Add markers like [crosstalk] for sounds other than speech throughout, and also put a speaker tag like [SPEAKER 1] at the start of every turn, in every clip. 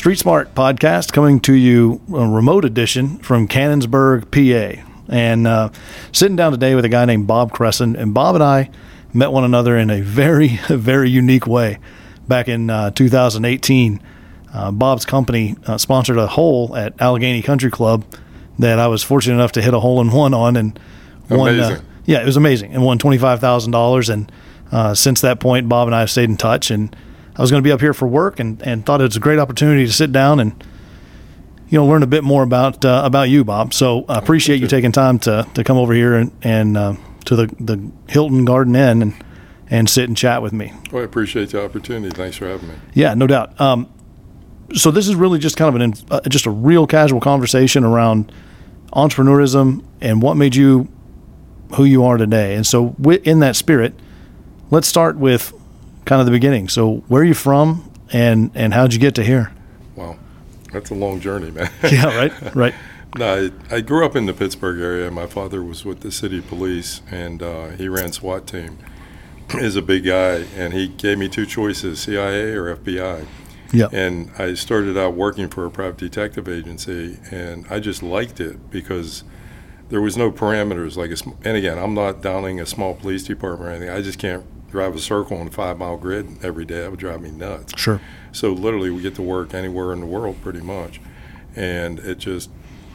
[SPEAKER 1] Street Smart podcast coming to you a remote edition from Canonsburg, PA. And uh, sitting down today with a guy named Bob Kresson. And Bob and I met one another in a very, [laughs] very unique way back in uh, 2018. Uh, Bob's company uh, sponsored a hole at Allegheny Country Club that I was fortunate enough to hit a hole in one on and won. Uh, yeah, it was amazing and won twenty five thousand dollars. And uh, since that point, Bob and I have stayed in touch. And I was going to be up here for work and, and thought it was a great opportunity to sit down and you know learn a bit more about uh, about you, Bob. So I appreciate you taking time to, to come over here and, and uh, to the the Hilton Garden Inn and and sit and chat with me.
[SPEAKER 2] Well, I appreciate the opportunity. Thanks for having me.
[SPEAKER 1] Yeah, no doubt. Um, so this is really just kind of an uh, just a real casual conversation around entrepreneurism and what made you who you are today. And so, in that spirit, let's start with kind of the beginning. So, where are you from, and and how'd you get to here?
[SPEAKER 2] Wow, that's a long journey, man. [laughs]
[SPEAKER 1] Yeah, right, right. [laughs]
[SPEAKER 2] no, I, I grew up in the Pittsburgh area. My father was with the city police, and uh, he ran SWAT team. [clears throat] Is a big guy, and he gave me two choices: CIA or FBI.
[SPEAKER 1] Yeah,
[SPEAKER 2] And I started out working for a private detective agency, and I just liked it because there was no parameters. Like, a, sm- and again, I'm not downing a small police department or anything. I just can't drive a circle on a five mile grid every day. That would drive me nuts.
[SPEAKER 1] sure.
[SPEAKER 2] So literally, we get to work anywhere in the world, pretty much, and it just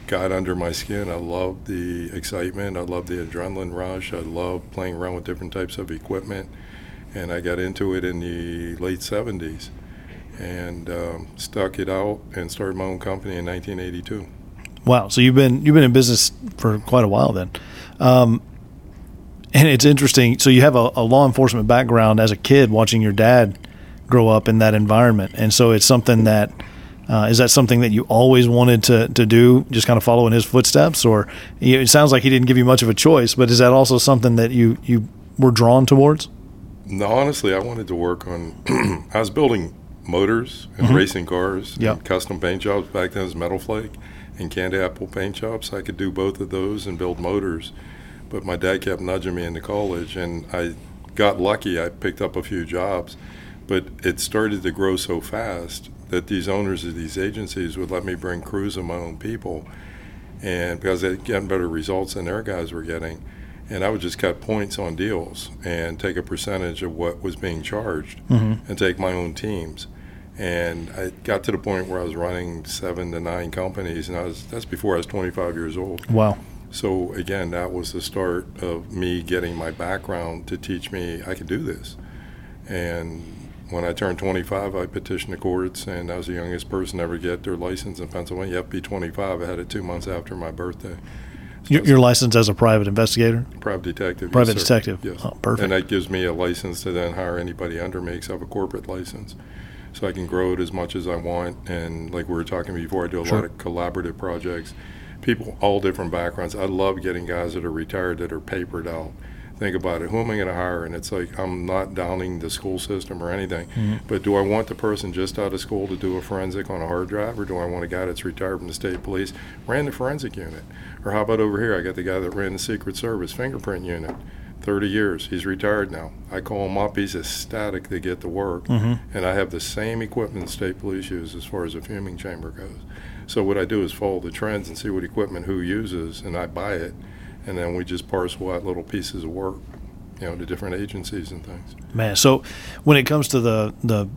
[SPEAKER 2] got under my skin. I love the excitement. I love the adrenaline rush. I love playing around with different types of equipment, and I got into it in the late '70s, and um, stuck it out and started my own company in 1982.
[SPEAKER 1] Wow. So you've been you've been in business for quite a while then, um, and it's interesting. So you have a, a law enforcement background as a kid, watching your dad grow up in that environment, and so it's something that uh, is that something that you always wanted to to do, just kind of follow in his footsteps, or you know, it sounds like he didn't give you much of a choice, but is that also something that you you were drawn towards?
[SPEAKER 2] No, honestly, I wanted to work on. [clears throat] I was building motors and racing cars,
[SPEAKER 1] Mm-hmm. Yep.
[SPEAKER 2] and custom paint jobs. Back then, was Metal Flake and Candy Apple paint jobs. I could do both of those and build motors. But my dad kept nudging me into college, and I got lucky. I picked up a few jobs, but it started to grow so fast that these owners of these agencies would let me bring crews of my own people, and because they're getting better results than their guys were getting and I would just cut points on deals and take a percentage of what was being charged mm-hmm. and take my own teams. And I got to the point where I was running seven to nine companies, and I was that's before I was 25 years old.
[SPEAKER 1] Wow.
[SPEAKER 2] So again, that was the start of me getting my background to teach me I could do this. And when I turned 25, I petitioned the courts, and I was the youngest person to ever get their license in Pennsylvania. You have to be 25. I had it two months after my birthday.
[SPEAKER 1] Your, your license as a private investigator,
[SPEAKER 2] Private detective.
[SPEAKER 1] private
[SPEAKER 2] sir.
[SPEAKER 1] detective.
[SPEAKER 2] Yes.
[SPEAKER 1] Oh, perfect.
[SPEAKER 2] And that gives me a license to then hire anybody under me have a corporate license. So I can grow it as much as I want. And like we were talking before, I do a
[SPEAKER 1] Sure.
[SPEAKER 2] lot of collaborative projects. People, all different backgrounds. I love getting guys that are retired that are papered out. Think about it. Who am I going to hire? And it's like I'm not downing the school system or anything,
[SPEAKER 1] Mm-hmm.
[SPEAKER 2] but do I want the person just out of school to do a forensic on a hard drive, or do I want a guy that's retired from the state police, ran the forensic unit, or how about over here? I got the guy that ran the Secret Service fingerprint unit, 30 years. He's retired now. I call him up. He's ecstatic to get to work,
[SPEAKER 1] Mhm.
[SPEAKER 2] and I have the same equipment the state police use as far as a fuming chamber goes. So what I do is follow the trends and see what equipment who uses, and I buy it, and then we just parcel out little pieces of work, you know, to different agencies and things.
[SPEAKER 1] Man, so when it comes to the the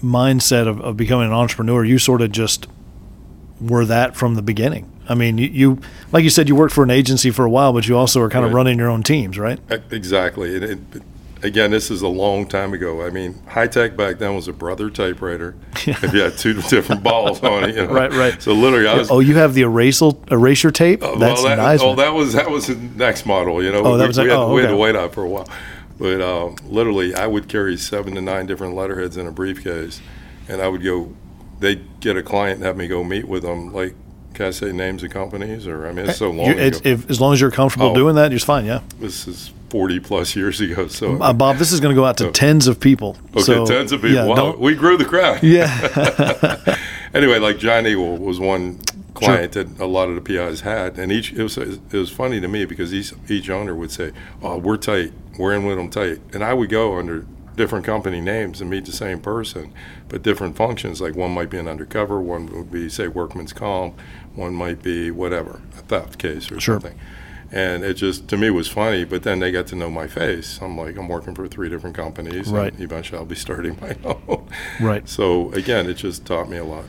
[SPEAKER 1] mindset of, of becoming an entrepreneur, you sort of just were that from the beginning. I mean, you, you like you said, you worked for an agency for a while, but you also are kind of running your own teams, right?
[SPEAKER 2] Exactly. And it, again, this is a long time ago. I mean, high tech back then was a brother typewriter. [laughs] If you had two different balls on it, you know.
[SPEAKER 1] Right, right.
[SPEAKER 2] So literally, I was.
[SPEAKER 1] Oh, you have the erasal eraser tape.
[SPEAKER 2] Uh,
[SPEAKER 1] That's
[SPEAKER 2] well, that,
[SPEAKER 1] nice.
[SPEAKER 2] Oh,
[SPEAKER 1] one.
[SPEAKER 2] that was that was the next model. You know,
[SPEAKER 1] Oh, that
[SPEAKER 2] we,
[SPEAKER 1] was
[SPEAKER 2] we,
[SPEAKER 1] like-
[SPEAKER 2] had,
[SPEAKER 1] oh,
[SPEAKER 2] we had to wait out for a while. But um, literally, I would carry seven to nine different letterheads in a briefcase, and I would go. They'd get a client and have me go meet with them. Like, can I say names of companies? Or I mean, it's so long
[SPEAKER 1] You-
[SPEAKER 2] ago.
[SPEAKER 1] it's, if, as long as you're comfortable
[SPEAKER 2] Oh.
[SPEAKER 1] doing that, you're fine. Yeah,
[SPEAKER 2] this is forty plus years ago. So
[SPEAKER 1] uh, Bob, this is going to go out to
[SPEAKER 2] Oh.
[SPEAKER 1] tens of people.
[SPEAKER 2] okay,
[SPEAKER 1] so,
[SPEAKER 2] tens of people.
[SPEAKER 1] Yeah,
[SPEAKER 2] wow, we grew the crowd.
[SPEAKER 1] yeah. [laughs] [laughs]
[SPEAKER 2] anyway, like Giant Eagle was one client that a lot of the PIs had, and each it was it was funny to me because each each owner would say, "Oh, we're tight, we're in with them tight," and I would go under different company names and meet the same person, but different functions. Like one might be an undercover, one would be say workman's comp, one might be whatever a theft case or
[SPEAKER 1] Sure.
[SPEAKER 2] something. And it just to me was funny. But then they got to know my face. I'm like I'm working for three different companies.
[SPEAKER 1] Right.
[SPEAKER 2] And eventually I'll be starting my [laughs] own.
[SPEAKER 1] Right.
[SPEAKER 2] So again, it just taught me a lot.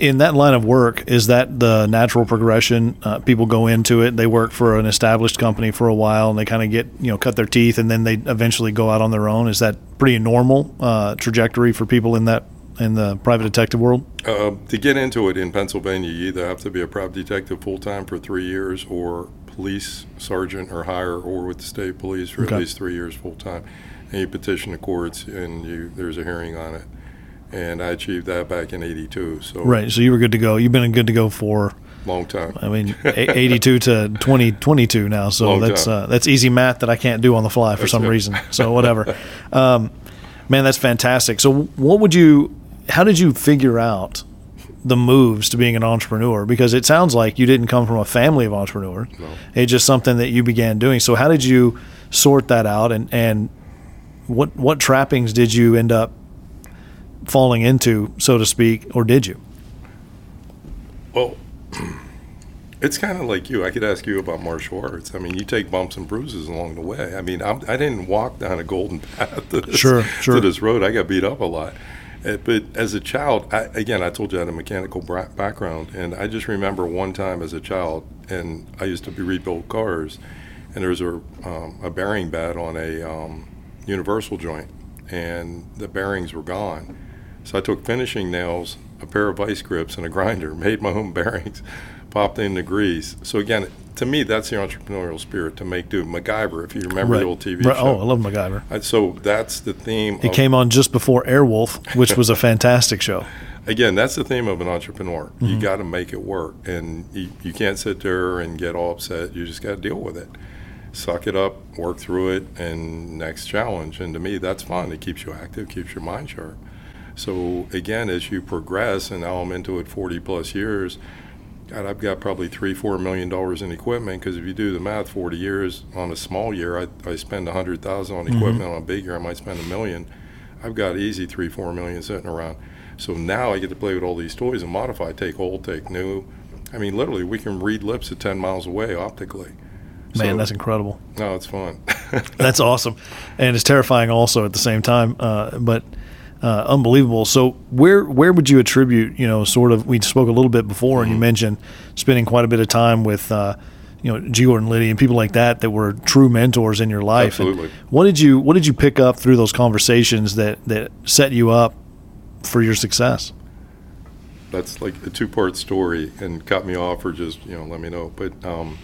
[SPEAKER 1] In that line of work, is that the natural progression? Uh, people go into it, they work for an established company for a while, and they kind of get you know cut their teeth, and then they eventually go out on their own. Is that pretty normal uh, trajectory for people in that in the private detective world?
[SPEAKER 2] Uh, to get into it in Pennsylvania, you either have to be a private detective full time for three years, or police sergeant or higher, or with the state police for
[SPEAKER 1] Okay.
[SPEAKER 2] at least three years full time. And you petition the courts, and you there's a hearing on it. And I achieved that back in '82, so
[SPEAKER 1] Right. So you were good to go. You've been good to go for
[SPEAKER 2] long time.
[SPEAKER 1] I mean, [laughs] 82 to 2022 now. So
[SPEAKER 2] Long
[SPEAKER 1] that's uh, that's easy math that I can't do on the fly for
[SPEAKER 2] That's
[SPEAKER 1] some
[SPEAKER 2] it.
[SPEAKER 1] reason. So whatever. [laughs] um, man, that's fantastic. So what would you? How did you figure out the moves to being an entrepreneur? Because it sounds like you didn't come from a family of entrepreneurs.
[SPEAKER 2] No.
[SPEAKER 1] It's just something that you began doing. So how did you sort that out? And and what what trappings did you end up falling into, so to speak, or did you?
[SPEAKER 2] Well, [clears throat] it's kind of like you. I could ask you about martial arts. I mean, you take bumps and bruises along the way. I mean, I'm, I didn't walk down a golden [laughs] path to this,
[SPEAKER 1] Sure, sure.
[SPEAKER 2] to this road. I got beat up a lot. Uh, But as a child, I, again, I told you I had a mechanical background, and I just remember one time as a child, and I used to rebuild cars, and there was a, um, a bearing bed on a um, universal joint, and the bearings were gone. So I took finishing nails, a pair of vice grips, and a grinder, [laughs] made my own bearings, popped in the grease. So again, to me, that's the entrepreneurial spirit to make do. MacGyver, if you remember
[SPEAKER 1] Right.
[SPEAKER 2] the old TV
[SPEAKER 1] Right.
[SPEAKER 2] show.
[SPEAKER 1] Oh, I love MacGyver.
[SPEAKER 2] So that's the theme.
[SPEAKER 1] It came on just before Airwolf, which was a [laughs] fantastic show.
[SPEAKER 2] again, that's the theme of an entrepreneur.
[SPEAKER 1] Mm-hmm.
[SPEAKER 2] You got to make it work, and you, you can't sit there and get all upset. You just got to deal with it, suck it up, work through it, and next challenge. And to me, that's fun. It keeps you active, keeps your mind sharp. So again, as you progress, and now I'm into it 40 plus years. God, I've got probably three, four million dollars in equipment. Because if you do the math, 40 years on a small year, I, I spend a hundred thousand on equipment. On a big year, I might spend a million. I've got easy three, four million sitting around. So now I get to play with all these toys and modify, take old, take new. I mean, literally, we can read lips at 10 miles away optically.
[SPEAKER 1] Man,
[SPEAKER 2] So-
[SPEAKER 1] that's incredible.
[SPEAKER 2] No, it's fun. [laughs]
[SPEAKER 1] That's awesome, and it's terrifying also at the same time. Uh, but uh, unbelievable. So where where would you attribute? You know, sort of. We spoke a little bit before, and you mentioned spending quite a bit of time with. Uh, you know, G. Gordon Liddy and people like that that were true mentors in your life. And
[SPEAKER 2] Absolutely.
[SPEAKER 1] what did you What did you pick up through those conversations that that set you up for your success?
[SPEAKER 2] That's like a two part story and cut me off or just, you know, let me know. But um,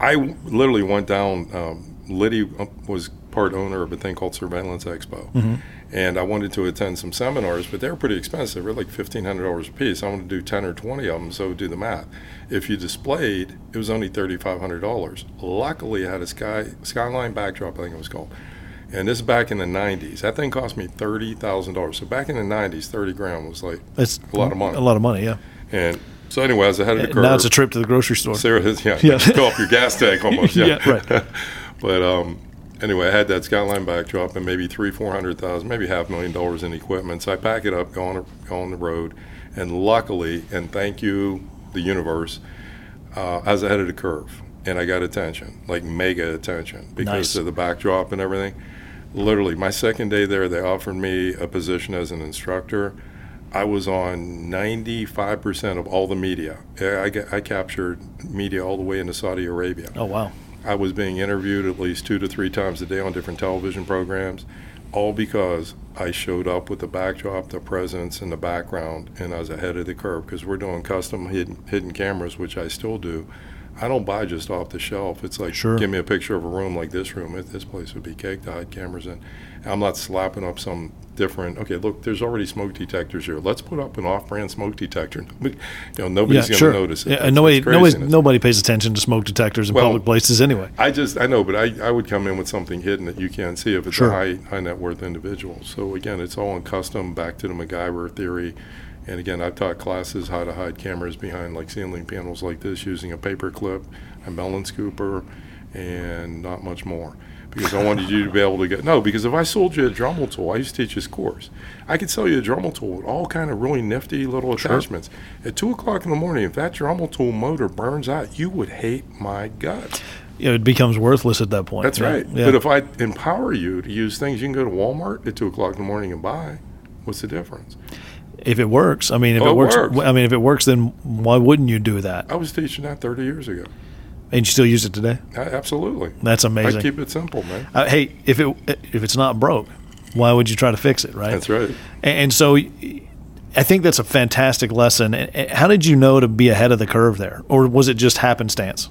[SPEAKER 2] I w- literally went down. Um, Liddy uh, was part owner of a thing called Surveillance Expo. And I wanted to attend some seminars, but they were pretty expensive. They were like $1,500 a piece. I wanted to do 10 or 20 of them, so do the math. If you displayed, it was only $3,500. Luckily, I had a sky Skyline backdrop, I think it was called. And this is back in the 90s. That thing cost me $30,000. So back in the 90s, 30 grand was like
[SPEAKER 1] It's
[SPEAKER 2] a lot of money.
[SPEAKER 1] A lot of money, yeah.
[SPEAKER 2] And so, anyway, I was ahead of the curve.
[SPEAKER 1] Now it's a trip to the grocery store.
[SPEAKER 2] Sarah yeah,
[SPEAKER 1] Yeah. [laughs]
[SPEAKER 2] fill up your gas tank almost. Yeah, [laughs]
[SPEAKER 1] Yeah, right. [laughs]
[SPEAKER 2] but um, anyway, I had that Skyline backdrop and maybe three, four hundred thousand, maybe half a million dollars in equipment. So I pack it up, go on, go on the road, and luckily, and thank you, the universe, uh, I was ahead of the curve, and I got attention, like mega attention, because
[SPEAKER 1] Nice.
[SPEAKER 2] of the backdrop and everything. Literally, my second day there, they offered me a position as an instructor. I was on 95% of all the media. I, I, I captured media all the way into Saudi Arabia.
[SPEAKER 1] Oh wow.
[SPEAKER 2] I was being interviewed at least two to three times a day on different television programs, all because I showed up with the backdrop, the presence, and the background, and I was ahead of the curve because we're doing custom hidden, hidden cameras, which I still do. I don't buy just off the shelf. It's like,
[SPEAKER 1] Sure.
[SPEAKER 2] give me a picture of a room like this room. It, this place would be cake to hide cameras in. I'm not slapping up some different. Okay, look, there's already smoke detectors here. Let's put up an off-brand smoke detector. [laughs] you know, nobody's
[SPEAKER 1] yeah,
[SPEAKER 2] going to
[SPEAKER 1] sure.
[SPEAKER 2] notice it.
[SPEAKER 1] Yeah,
[SPEAKER 2] That's-
[SPEAKER 1] nobody,
[SPEAKER 2] that's
[SPEAKER 1] nobody, nobody pays attention to smoke detectors in
[SPEAKER 2] Well-
[SPEAKER 1] public places anyway.
[SPEAKER 2] I just I know, but I, I would come in with something hidden that you can't see if it's
[SPEAKER 1] Sure.
[SPEAKER 2] a high high net worth individual. So again, it's all in custom. Back to the MacGyver theory, and again, I've taught classes how to hide cameras behind like ceiling panels like this using a paper clip, a melon scooper, and not much more. because I wanted you to be able to get no. Because if I sold you a Dremel tool, I used to teach this course. I could sell you a Dremel tool with all kind of really nifty little
[SPEAKER 1] Sure.
[SPEAKER 2] attachments. At two o'clock in the morning, if that Dremel tool motor burns out, you would hate my guts.
[SPEAKER 1] You know, it becomes worthless at that point.
[SPEAKER 2] That's
[SPEAKER 1] Yeah,
[SPEAKER 2] right.
[SPEAKER 1] Yeah.
[SPEAKER 2] But if I empower you to use things you can go to Walmart at two o'clock in the morning and buy, what's the difference?
[SPEAKER 1] If it works, I mean, if
[SPEAKER 2] Oh,
[SPEAKER 1] it works,
[SPEAKER 2] works.
[SPEAKER 1] I mean, if it works, then why wouldn't you do that?
[SPEAKER 2] I was teaching that 30 years ago.
[SPEAKER 1] And you still use it today?
[SPEAKER 2] Absolutely.
[SPEAKER 1] That's
[SPEAKER 2] I
[SPEAKER 1] amazing.
[SPEAKER 2] keep it simple, man.
[SPEAKER 1] Uh, hey, if it if it's not broke, why would you try to fix it, right?
[SPEAKER 2] That's right.
[SPEAKER 1] And, and so, I think that's a fantastic lesson. How did you know to be ahead of the curve there, or was it just happenstance?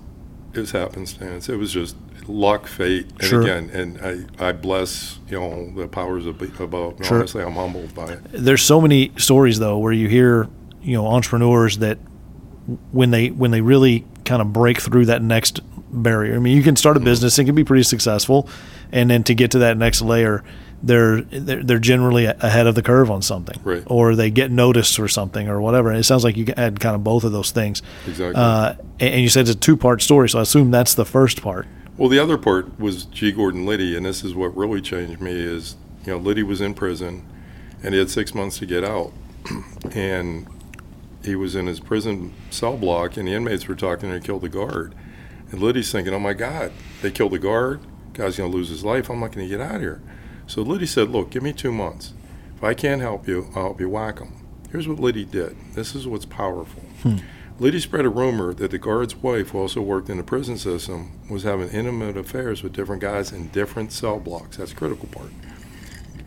[SPEAKER 2] It was happenstance. It was just luck, fate, and
[SPEAKER 1] Sure.
[SPEAKER 2] again, and I, I bless you know the powers above.
[SPEAKER 1] Sure.
[SPEAKER 2] Honestly, I'm humbled by it.
[SPEAKER 1] There's so many stories though where you hear, you know, entrepreneurs that when they when they really kind of break through that next barrier. I mean, you can start a
[SPEAKER 2] Mm-hmm.
[SPEAKER 1] business and can be pretty successful, and then to get to that next layer, they're they're, generally ahead of the curve on something,
[SPEAKER 2] Right.
[SPEAKER 1] or they get noticed for something or whatever. And it sounds like you had kind of both of those things.
[SPEAKER 2] Exactly.
[SPEAKER 1] Uh, and you said it's a two part story, so I assume that's the first part.
[SPEAKER 2] Well, the other part was G. Gordon Liddy, and this is what really changed me. Is you know Liddy was in prison, and he had six months to get out, [clears throat] and he was in his prison cell block, and the inmates were talking and he killed the guard, and Liddy's thinking, "Oh my God, they killed the guard. Guy's gonna lose his life. I'm not gonna get out of here." So Liddy said, "Look, give me two months. If I can't help you, I'll help you whack him." Here's what Liddy did. This is what's powerful. Hmm. Liddy spread a rumor that the guard's wife, who also worked in the prison system, was having intimate affairs with different guys in different cell blocks. That's the critical part.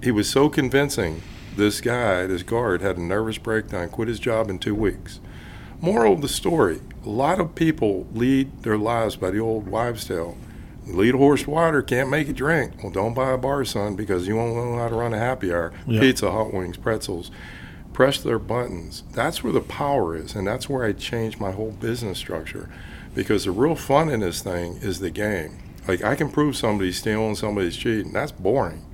[SPEAKER 2] He was so convincing, this guy, this guard, had a nervous breakdown, quit his job in two weeks. Moral of the story a lot of people lead their lives by the old wives' tale. Lead a horse water, can't make it drink. Well, don't buy a bar, son, because you won't know how to run a happy hour.
[SPEAKER 1] Yeah.
[SPEAKER 2] Pizza, hot wings, pretzels press their buttons. That's where the power is, and that's where I changed my whole business structure. Because the real fun in this thing is the game. Like I can prove somebody's stealing, somebody's cheating. That's boring.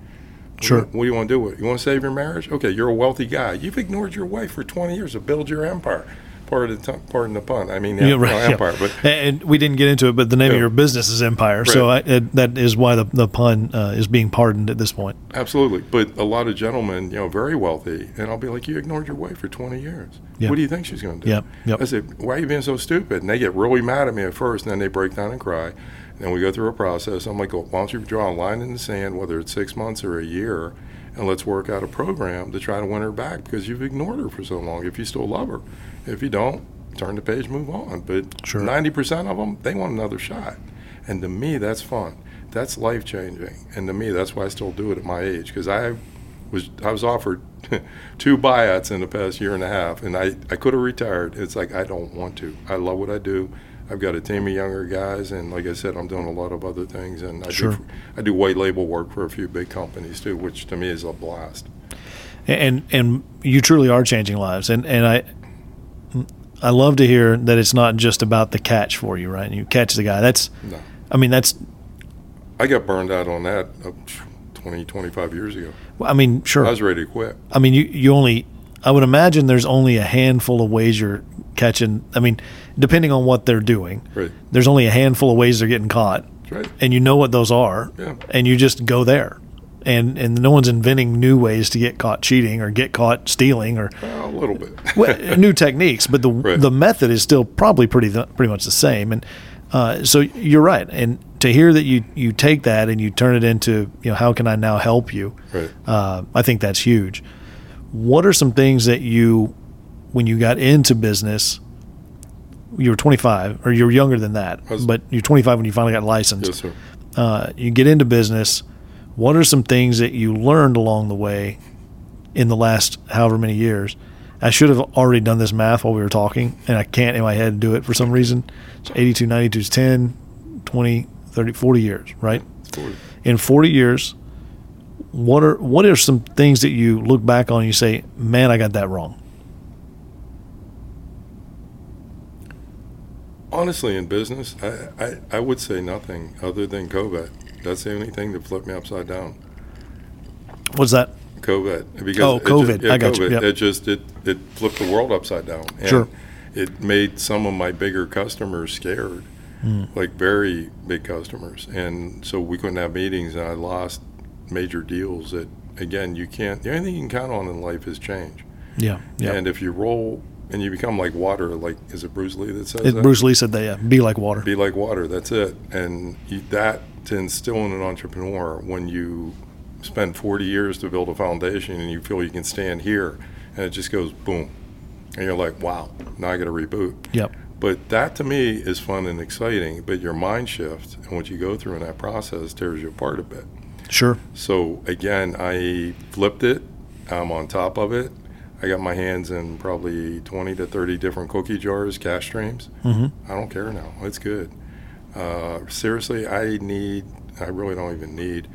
[SPEAKER 1] Sure.
[SPEAKER 2] What do you want to do with it? You want to save your marriage? Okay, you're a wealthy guy. You've ignored your wife for 20 years to build your empire. Part of the pardon the pun. I mean,
[SPEAKER 1] Yeah,
[SPEAKER 2] yeah,
[SPEAKER 1] right, yeah.
[SPEAKER 2] empire. But
[SPEAKER 1] And we didn't get into it, but the name of your business is Empire, so I, it, that is why the, the pun uh, is being pardoned at this point.
[SPEAKER 2] Absolutely. But a lot of gentlemen, you know, very wealthy, and I'll be like, you ignored your wife for 20 years.
[SPEAKER 1] Yeah.
[SPEAKER 2] What do you think she's going to do?
[SPEAKER 1] Yep, yep.
[SPEAKER 2] I said, why are you being so stupid? And they get really mad at me at first, and then they break down and cry. Then we go through a process. I'm like, well, why don't you draw a line in the sand, whether it's six months or a year, and let's work out a program to try to win her back because you've ignored her for so long if you still love her. If you don't, turn the page, move on. But
[SPEAKER 1] Sure.
[SPEAKER 2] 90% of them, they want another shot. And to me, that's fun. That's life changing. And to me, that's why I still do it at my age because I was I was offered [laughs] two buyouts in the past year and a half, and I, I could have retired. It's like I don't want to. I love what I do. I've got a team of younger guys, and like I said, I'm doing a lot of other things, and I
[SPEAKER 1] Sure.
[SPEAKER 2] do I do white label work for a few big companies too, which to me is a blast.
[SPEAKER 1] and and you truly are changing lives and and i i love to hear that it's not just about the catch for you right And you catch the guy that's
[SPEAKER 2] No.
[SPEAKER 1] i mean that's
[SPEAKER 2] I got burned out on that uh, 20, 25 years ago.
[SPEAKER 1] Well, i mean sure
[SPEAKER 2] I was ready to quit.
[SPEAKER 1] i mean you you only i would imagine there's only a handful of ways you're catching i mean depending on what they're doing
[SPEAKER 2] Right.
[SPEAKER 1] there's only a handful of ways they're getting caught
[SPEAKER 2] That's right.
[SPEAKER 1] and you know what those are
[SPEAKER 2] Yeah.
[SPEAKER 1] and you just go there and and no one's inventing new ways to get caught cheating or get caught stealing or
[SPEAKER 2] Well, a little bit. [laughs]
[SPEAKER 1] well, new techniques, but the
[SPEAKER 2] Right.
[SPEAKER 1] the method is still probably pretty th- pretty much the same. And uh, so you're right. And to hear that you you take that and you turn it into you know how can I now help you?
[SPEAKER 2] Right.
[SPEAKER 1] Uh, I think that's huge. What are some things that you when you got into business? You were 25, or you were younger than that,
[SPEAKER 2] was-
[SPEAKER 1] but you're 25 when you finally got licensed
[SPEAKER 2] yes, sir.
[SPEAKER 1] uh, you get into business, what are some things that you learned along the way in the last however many years? I should have already done this math while we were talking, and I can't in my head do it for some reason. So 82, 92 is 10, 20, 30, 40 years, right?
[SPEAKER 2] Forward.
[SPEAKER 1] In 40 years, what are what are some things that you look back on and you say, man, I got that wrong?
[SPEAKER 2] Honestly, in business, I, I, I would say nothing other than COVID. That's the only thing that flipped me upside down.
[SPEAKER 1] What's that?
[SPEAKER 2] COVID. Because
[SPEAKER 1] Oh, COVID.
[SPEAKER 2] Just, yeah,
[SPEAKER 1] I got you. Yep.
[SPEAKER 2] It just it, it flipped the world upside down. And
[SPEAKER 1] Sure.
[SPEAKER 2] It made some of my bigger customers scared hmm. like very big customers, and so we couldn't have meetings, and I lost major deals that again you can't. The only thing you can count on in life is change.
[SPEAKER 1] Yeah. Yeah.
[SPEAKER 2] And if you roll and you become like water, like is it Bruce Lee that says
[SPEAKER 1] It-
[SPEAKER 2] that?
[SPEAKER 1] Bruce Lee said that. Yeah. Be like water.
[SPEAKER 2] Be like water. That's it. And you, that to instill in an entrepreneur when you spend 40 years to build a foundation and you feel you can stand here, and it just goes boom, and you're like, wow, now I got to reboot.
[SPEAKER 1] Yep.
[SPEAKER 2] But that to me is fun and exciting. But your mind shift and what you go through in that process tears you apart a bit.
[SPEAKER 1] Sure.
[SPEAKER 2] So again, I flipped it. I'm on top of it. I got my hands in probably 20 to 30 different cookie jars, cash streams.
[SPEAKER 1] hmm
[SPEAKER 2] I don't care now. It's good. Uh, seriously, I need, I really don't even need,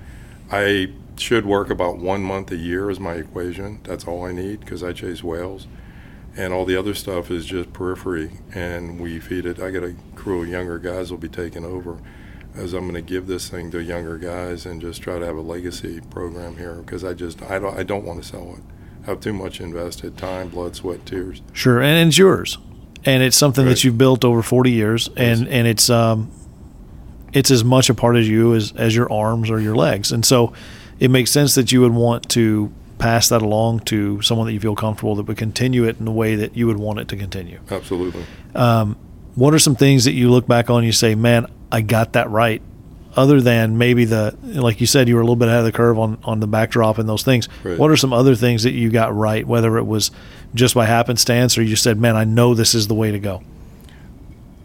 [SPEAKER 2] I should work about one month a year as my equation. That's all I need because I chase whales. And all the other stuff is just periphery. And we feed it. I got a crew of younger guys will be taking over as I'm going to give this thing to younger guys and just try to have a legacy program here because I just, I don't, I don't want to sell it. Have too much invested time, blood, sweat, tears.
[SPEAKER 1] Sure. And it's yours, and it's something
[SPEAKER 2] Right.
[SPEAKER 1] that you've built over forty years, and and it's um, it's as much a part of you as as your arms or your legs, and so it makes sense that you would want to pass that along to someone that you feel comfortable that would continue it in the way that you would want it to continue.
[SPEAKER 2] Absolutely.
[SPEAKER 1] Um, what are some things that you look back on and you say, man, I got that right? Other than maybe the, like you said, you were a little bit ahead of the curve on, on the backdrop and those things.
[SPEAKER 2] Right.
[SPEAKER 1] What are some other things that you got right, whether it was just by happenstance or you said, man, I know this is the way to go?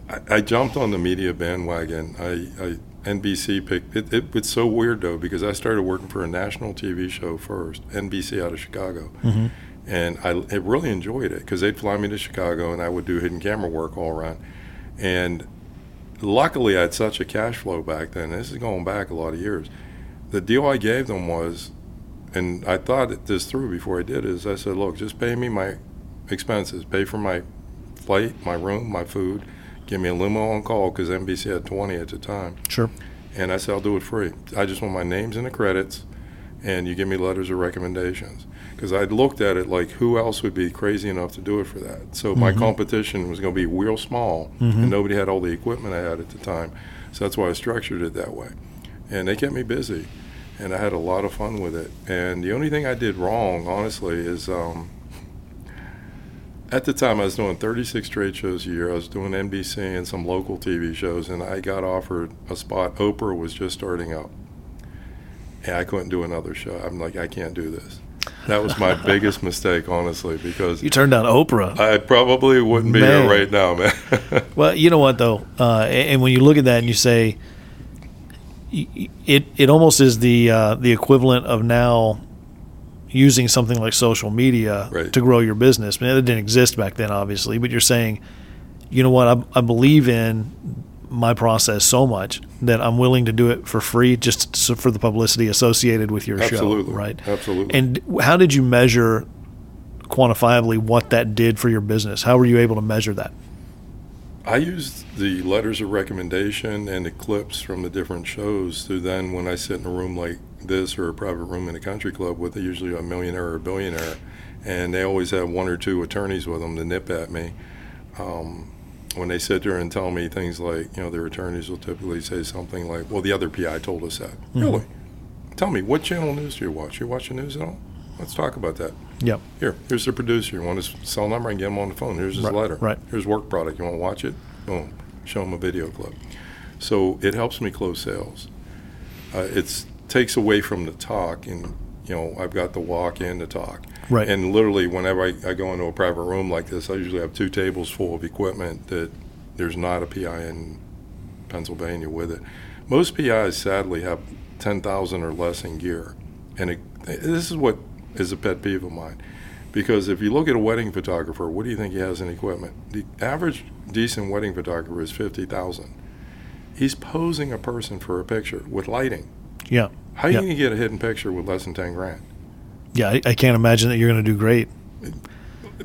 [SPEAKER 2] I, I jumped on the media bandwagon. I, I NBC picked it, it. It's so weird though because I started working for a national TV show first, NBC out of Chicago,
[SPEAKER 1] Mhm.
[SPEAKER 2] and I, I really enjoyed it because they'd fly me to Chicago and I would do hidden camera work all around. And luckily, I had such a cash flow back then. This is going back a lot of years. The deal I gave them was, and I thought this through before I did, is I said, look, just pay me my expenses, pay for my flight, my room, my food, give me a limo on call because NBC had 20 at the time.
[SPEAKER 1] Sure.
[SPEAKER 2] And I said, I'll do it free. I just want my names and the credits, and you give me letters of recommendations. Because I'd looked at it like, who else would be crazy enough to do it for that? So my
[SPEAKER 1] Mhm.
[SPEAKER 2] competition was going to be real small,
[SPEAKER 1] Mhm.
[SPEAKER 2] and nobody had all the equipment I had at the time. So that's why I structured it that way. And they kept me busy, and I had a lot of fun with it. And the only thing I did wrong, honestly, is um, at the time I was doing 36 trade shows a year. I was doing NBC and some local TV shows, and I got offered a spot. Oprah was just starting up, and I couldn't do another show. I'm like, I can't do this. That was my biggest mistake, honestly, because
[SPEAKER 1] You turned down Oprah.
[SPEAKER 2] I probably wouldn't be
[SPEAKER 1] Man.
[SPEAKER 2] here right now, man. [laughs]
[SPEAKER 1] Well, you know what though, uh, and when you look at that and you say, it it almost is the uh, the equivalent of now using something like social media
[SPEAKER 2] Right.
[SPEAKER 1] to grow your business. I mean, it didn't exist back then, obviously, but you're saying, you know what, I, I believe in my process so much that I'm willing to do it for free, just so for the publicity associated with your
[SPEAKER 2] Absolutely.
[SPEAKER 1] show, right?
[SPEAKER 2] Absolutely.
[SPEAKER 1] And how did you measure quantifiably what that did for your business? How were you able to measure that?
[SPEAKER 2] I used the letters of recommendation and the clips from the different shows to then, when I sit in a room like this or a private room in a country club with usually a millionaire or a billionaire, and they always have one or two attorneys with them to nip at me. Um, when they sit there and tell me things like, you know, their attorneys will typically say something like, well, the other PI told us that.
[SPEAKER 1] Mhm.
[SPEAKER 2] Really? Tell me, what channel news do you watch? You watch the news at all? Let's talk about that.
[SPEAKER 1] Yep.
[SPEAKER 2] Here, here's the producer. You want his cell number? and get him on the phone. Here's his
[SPEAKER 1] Right,
[SPEAKER 2] letter.
[SPEAKER 1] right.
[SPEAKER 2] Here's work product. You want to watch it? Boom. Show him a video clip. So it helps me close sales. Uh, it takes away from the talk, and you know I've got the walk and the talk.
[SPEAKER 1] Right.
[SPEAKER 2] And literally, whenever I, I go into a private room like this, I usually have two tables full of equipment that there's not a PI in Pennsylvania with it. Most PIs, sadly, have 10,000 or less in gear. And it, this is what is a pet peeve of mine. Because if you look at a wedding photographer, what do you think he has in equipment? The average decent wedding photographer is 50,000. He's posing a person for a picture with lighting.
[SPEAKER 1] Yeah.
[SPEAKER 2] How are you
[SPEAKER 1] Yeah.
[SPEAKER 2] going to get a hidden picture with less than 10 grand?
[SPEAKER 1] Yeah, I, I can't imagine that you're going to do great.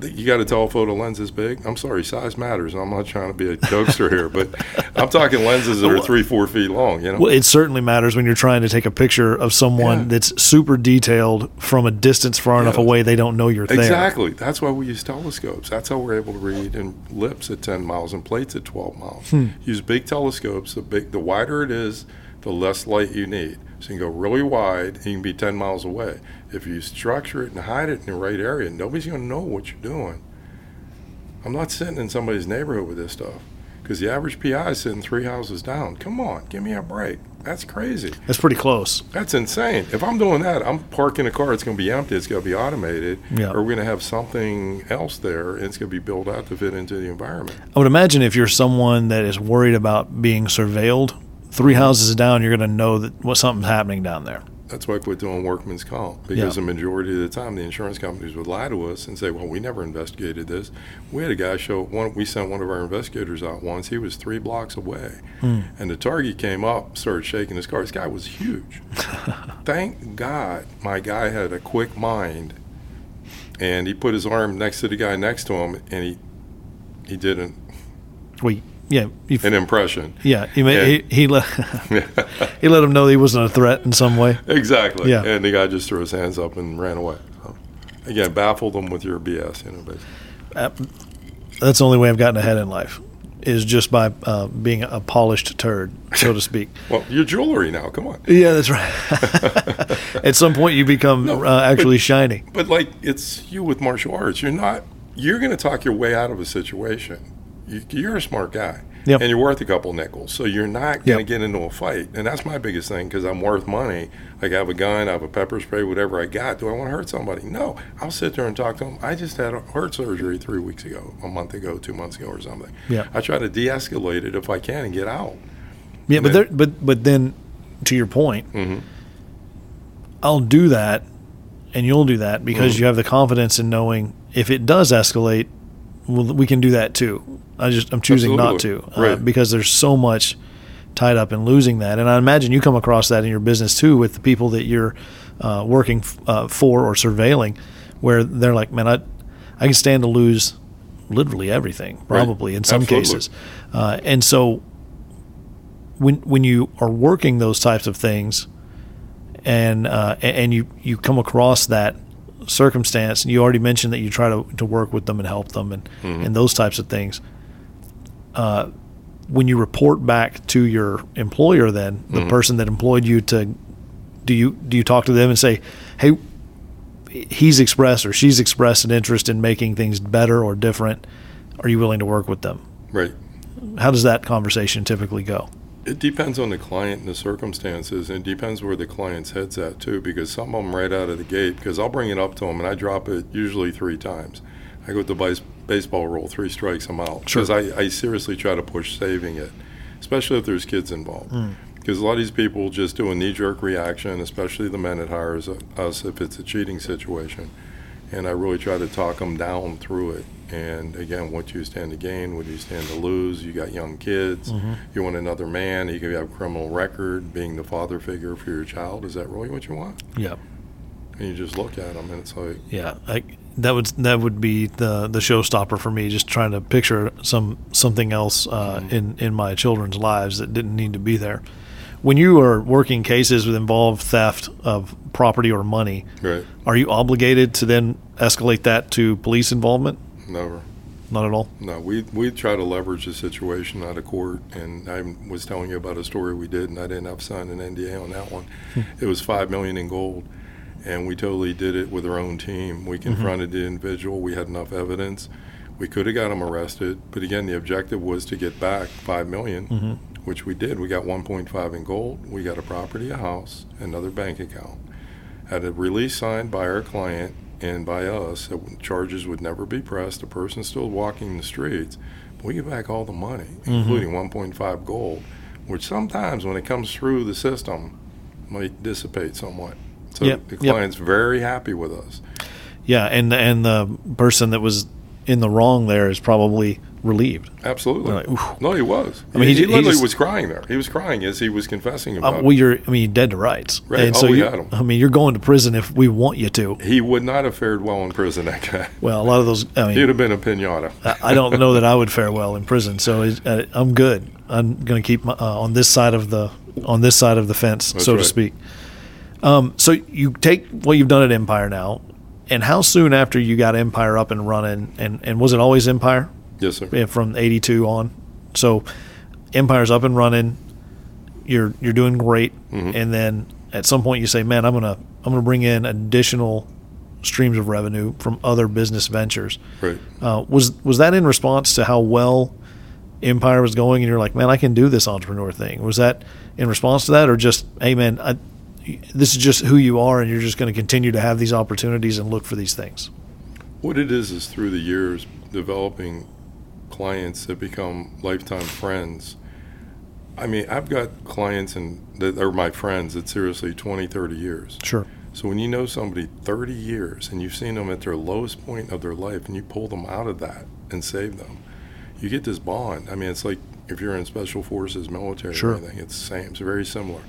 [SPEAKER 2] you got a telephoto lens this big. I'm sorry, size matters. I'm not trying to be a jokester here, but I'm talking lenses that are three, four feet long. You know,
[SPEAKER 1] Well, it certainly matters when you're trying to take a picture of someone
[SPEAKER 2] Yeah.
[SPEAKER 1] that's super detailed from a distance far enough away they don't know you're there.
[SPEAKER 2] exactly. That's why we use telescopes. That's how we're able to read in lips at 10 miles and plates at 12 miles.
[SPEAKER 1] Hmm.
[SPEAKER 2] Use big telescopes. The big, the wider it is, the less light you need. So you can go really wide. And you can be 10 miles away. If you structure it and hide it in the right area, nobody's going to know what you're doing. I'm not sitting in somebody's neighborhood with this stuff because the average PI is sitting three houses down. Come on, give me a break. That's crazy.
[SPEAKER 1] That's pretty close.
[SPEAKER 2] That's insane. If I'm doing that, I'm parking a car. It's going to be empty. It's going to be automated.
[SPEAKER 1] Yeah.
[SPEAKER 2] Or we're going to have something else there, and it's going to be built out to fit into the environment.
[SPEAKER 1] I would imagine if you're someone that is worried about being surveilled, three houses down, you're going to know that what something's happening down there.
[SPEAKER 2] That's why I quit doing workman's comp because
[SPEAKER 1] Yeah.
[SPEAKER 2] the majority of the time the insurance companies would lie to us and say, "Well, we never investigated this." We had a guy show one. We sent one of our investigators out once. He was three blocks away,
[SPEAKER 1] Hmm.
[SPEAKER 2] and the target came up, started shaking his car. This guy was huge. [laughs] Thank God my guy had a quick mind, and he put his arm next to the guy next to him, and he he didn't.
[SPEAKER 1] We, yeah, you,
[SPEAKER 2] an impression.
[SPEAKER 1] yeah. He, ma-
[SPEAKER 2] Yeah.
[SPEAKER 1] he he let [laughs] he let him know he wasn't a threat in some way.
[SPEAKER 2] exactly.
[SPEAKER 1] Yeah.
[SPEAKER 2] And the guy just threw his hands up and ran away. So, again, baffled them with your BS, you know. Basically.
[SPEAKER 1] That's the only way I've gotten ahead in life, is just by uh, being a polished turd, so to speak. [laughs]
[SPEAKER 2] Well, your jewelry now. Come on.
[SPEAKER 1] yeah, that's right. [laughs] At some point, you become
[SPEAKER 2] No,
[SPEAKER 1] uh, actually
[SPEAKER 2] but-
[SPEAKER 1] shiny.
[SPEAKER 2] But like it's you with martial arts. You're not. You're going to talk your way out of a situation. You, you're a smart guy,
[SPEAKER 1] Yep.
[SPEAKER 2] and you're worth a couple nickels. So you're not going to
[SPEAKER 1] Yep.
[SPEAKER 2] get into a fight, and that's my biggest thing because I'm worth money. Like I have a gun, I have a pepper spray, whatever I got. Do I want to hurt somebody? No. I'll sit there and talk to them. I just had a heart surgery three weeks ago, a month ago, two months ago, or something.
[SPEAKER 1] Yeah.
[SPEAKER 2] I try to de-escalate it if I can and get out.
[SPEAKER 1] Yeah, but
[SPEAKER 2] then-
[SPEAKER 1] there, but but then, to your point,
[SPEAKER 2] Mhm.
[SPEAKER 1] I'll do that, and you'll do that because
[SPEAKER 2] Mhm.
[SPEAKER 1] you have the confidence in knowing if it does escalate, well, we can do that too. I just I'm choosing not to uh,
[SPEAKER 2] Right.
[SPEAKER 1] because there's so much tied up in losing that, and I imagine you come across that in your business too with the people that you're uh, working f- uh, for or surveilling, where they're like, man, I I can stand to lose literally everything, probably in some
[SPEAKER 2] Absolutely.
[SPEAKER 1] cases, uh, and so when when you are working those types of things and uh, and you you come across that circumstance and you already mentioned that you try to, to work with them and help them and
[SPEAKER 2] Mhm.
[SPEAKER 1] and those types of things uh, when you report back to your employer then the
[SPEAKER 2] Mhm.
[SPEAKER 1] person that employed you to do you do you talk to them and say hey he's expressed or she's expressed an interest in making things better or different are you willing to work with them
[SPEAKER 2] Right.
[SPEAKER 1] how does that conversation typically go
[SPEAKER 2] It depends on the client and the circumstances, and it depends where the client's head's at too. Because some of them right out of the gate, because I'll bring it up to them and I drop it usually three times. I go with the base, baseball rule, three strikes, I'm out.
[SPEAKER 1] Sure.
[SPEAKER 2] Because I, I seriously try to push saving it, especially if there's kids involved.
[SPEAKER 1] Mm.
[SPEAKER 2] Because a lot of these people just do a knee-jerk reaction, especially the men that hires us if it's a cheating situation. And I really try to talk them down through it. And again, what do you stand to gain? What do you stand to lose? You got young kids.
[SPEAKER 1] Mhm.
[SPEAKER 2] You want another man. You could have a criminal record, being the father figure for your child. Is that really what you want?
[SPEAKER 1] yeah
[SPEAKER 2] And you just look at them, and it's like,
[SPEAKER 1] Yeah, I, that would that would be the the showstopper for me. Just trying to picture some something else uh,
[SPEAKER 2] Mhm.
[SPEAKER 1] in in my children's lives that didn't need to be there. When you are working cases that involve theft of property or money,
[SPEAKER 2] right,
[SPEAKER 1] are you obligated to then escalate that to police involvement?
[SPEAKER 2] never.
[SPEAKER 1] Not at all.
[SPEAKER 2] No, we we try to leverage the situation out of court, and I was telling you about a story we did, and I didn't have signed an NDA on that one. it was five million in gold, and we totally did it with our own team. We confronted the individual. We had enough evidence. We could have got him arrested, but again, the objective was to get back five million,
[SPEAKER 1] hmm
[SPEAKER 2] which we did. We got 1.5 in gold. We got a property, a house, another bank account. Had a release signed by our client and by us that charges would never be pressed. The person's still walking the streets. But we get back all the money,
[SPEAKER 1] Mhm.
[SPEAKER 2] including 1.5 gold, which sometimes when it comes through the system might dissipate somewhat. So
[SPEAKER 1] Yep,
[SPEAKER 2] the
[SPEAKER 1] yep.
[SPEAKER 2] client's very happy with us.
[SPEAKER 1] Yeah, and and the person that was in the wrong there is probably relieved.
[SPEAKER 2] Absolutely.
[SPEAKER 1] Like,
[SPEAKER 2] no, he was.
[SPEAKER 1] I mean,
[SPEAKER 2] he,
[SPEAKER 1] he-
[SPEAKER 2] he
[SPEAKER 1] he
[SPEAKER 2] literally
[SPEAKER 1] just-
[SPEAKER 2] was crying there. He was crying as he was confessing about
[SPEAKER 1] Uh, well, you're, I mean, you're dead to rights.
[SPEAKER 2] Right.
[SPEAKER 1] And
[SPEAKER 2] Oh,
[SPEAKER 1] so
[SPEAKER 2] we had 'em.
[SPEAKER 1] I mean, you're going to prison if we want you to.
[SPEAKER 2] He would not have fared well in prison, that guy.
[SPEAKER 1] Well, a lot of those, I mean, He'd
[SPEAKER 2] have been a pinata.
[SPEAKER 1] I I don't know that I would fare well in prison. So uh, I'm good. I'm going to keep my, uh, on this side of the on this side of the fence,
[SPEAKER 2] That's
[SPEAKER 1] so to speak. Um, so you take what you've done at Empire now, and how soon after you got Empire up and running, and, and was it always Empire?
[SPEAKER 2] Yes, sir.
[SPEAKER 1] yeah, from 82 on. So Empire's up and running. You're you're doing great,
[SPEAKER 2] Mhm.
[SPEAKER 1] and then at some point you say, "Man, I'm gonna I'm gonna bring in additional streams of revenue from other business ventures."
[SPEAKER 2] Right.
[SPEAKER 1] Uh, was was that in response to how well Empire was going, and you're like, "Man, I can do this entrepreneur thing"? Was that in response to that, or just, "Hey, man, I, this is just who you are, and you're just going to continue to have these opportunities and look for these things"?
[SPEAKER 2] What it is is through the years developing clients that become lifetime friends. I mean, I've got clients and that are my friends that seriously 20, 30 years.
[SPEAKER 1] Sure.
[SPEAKER 2] So when you know somebody 30 years and you've seen them at their lowest point of their life and you pull them out of that and save them, you get this bond. I mean, it's like if you're in special forces, military,
[SPEAKER 1] Sure.
[SPEAKER 2] or anything, it's the same. It's very similar.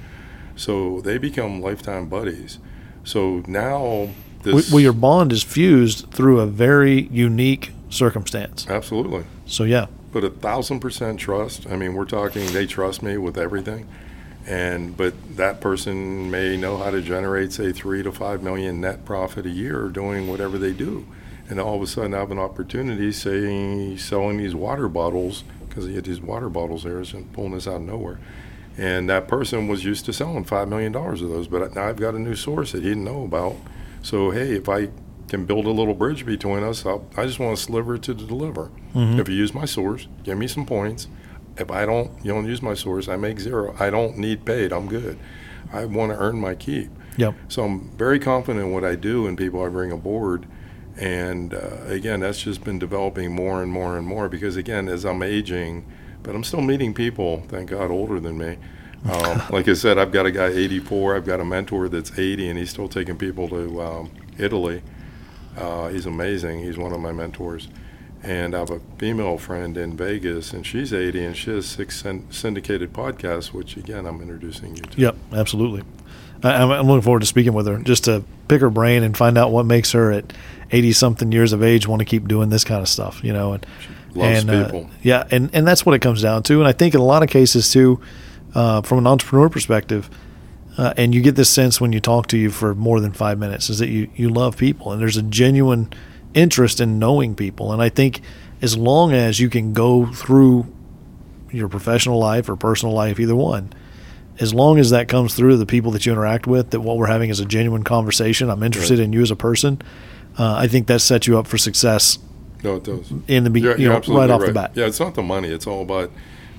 [SPEAKER 2] So they become lifetime buddies. So now this.
[SPEAKER 1] well, your bond is fused through a very unique circumstance.
[SPEAKER 2] Absolutely.
[SPEAKER 1] So yeah,
[SPEAKER 2] but a thousand percent trust. I mean, we're talking they trust me with everything, and but that person may know how to generate say three to five million net profit a year doing whatever they do, and all of a sudden I have an opportunity, say selling these water bottles because he had these water bottles there, and pulling this out of nowhere. And that person was used to selling five million dollars of those, but now I've got a new source that he didn't know about. So hey, if I can build a little bridge between us, I'll, I just want a sliver to deliver.
[SPEAKER 1] Mhm.
[SPEAKER 2] If you use my source, give me some points. If I don't, you don't use my source, I make zero. I don't need paid. I'm good. I want to earn my keep.
[SPEAKER 1] Yep.
[SPEAKER 2] So I'm very confident in what I do and people I bring aboard. And uh, again, that's just been developing more and more and more because again, as I'm aging, but I'm still meeting people, thank God, older than me. Um, [laughs] like I said, I've got a guy 84. I've got a mentor that's 80, and he's still taking people to um, Italy. Uh, he's amazing. He's one of my mentors. And I have a female friend in Vegas, and she's 80, and she has six syndicated podcasts, which again I'm introducing you to.
[SPEAKER 1] Yep. Absolutely. I, I'm, I'm looking forward to speaking with her just to pick her brain and find out what makes her at 80 something years of age want to keep doing this kind of stuff. You know, and
[SPEAKER 2] Loves
[SPEAKER 1] and, uh, yeah, and and that's what it comes down to. And I think in a lot of cases too, uh, from an entrepreneur perspective, uh, and you get this sense when you talk to you for more than five minutes is that you you love people and there's a genuine interest in knowing people. And I think as long as you can go through your professional life or personal life, either one, as long as that comes through the people that you interact with, that what we're having is a genuine conversation. I'm interested
[SPEAKER 2] Right.
[SPEAKER 1] in you as a person. Uh, I think that sets you up for success
[SPEAKER 2] No, it does.
[SPEAKER 1] in the
[SPEAKER 2] beginning,
[SPEAKER 1] know, right off the bat.
[SPEAKER 2] Yeah, it's not the money. It's all about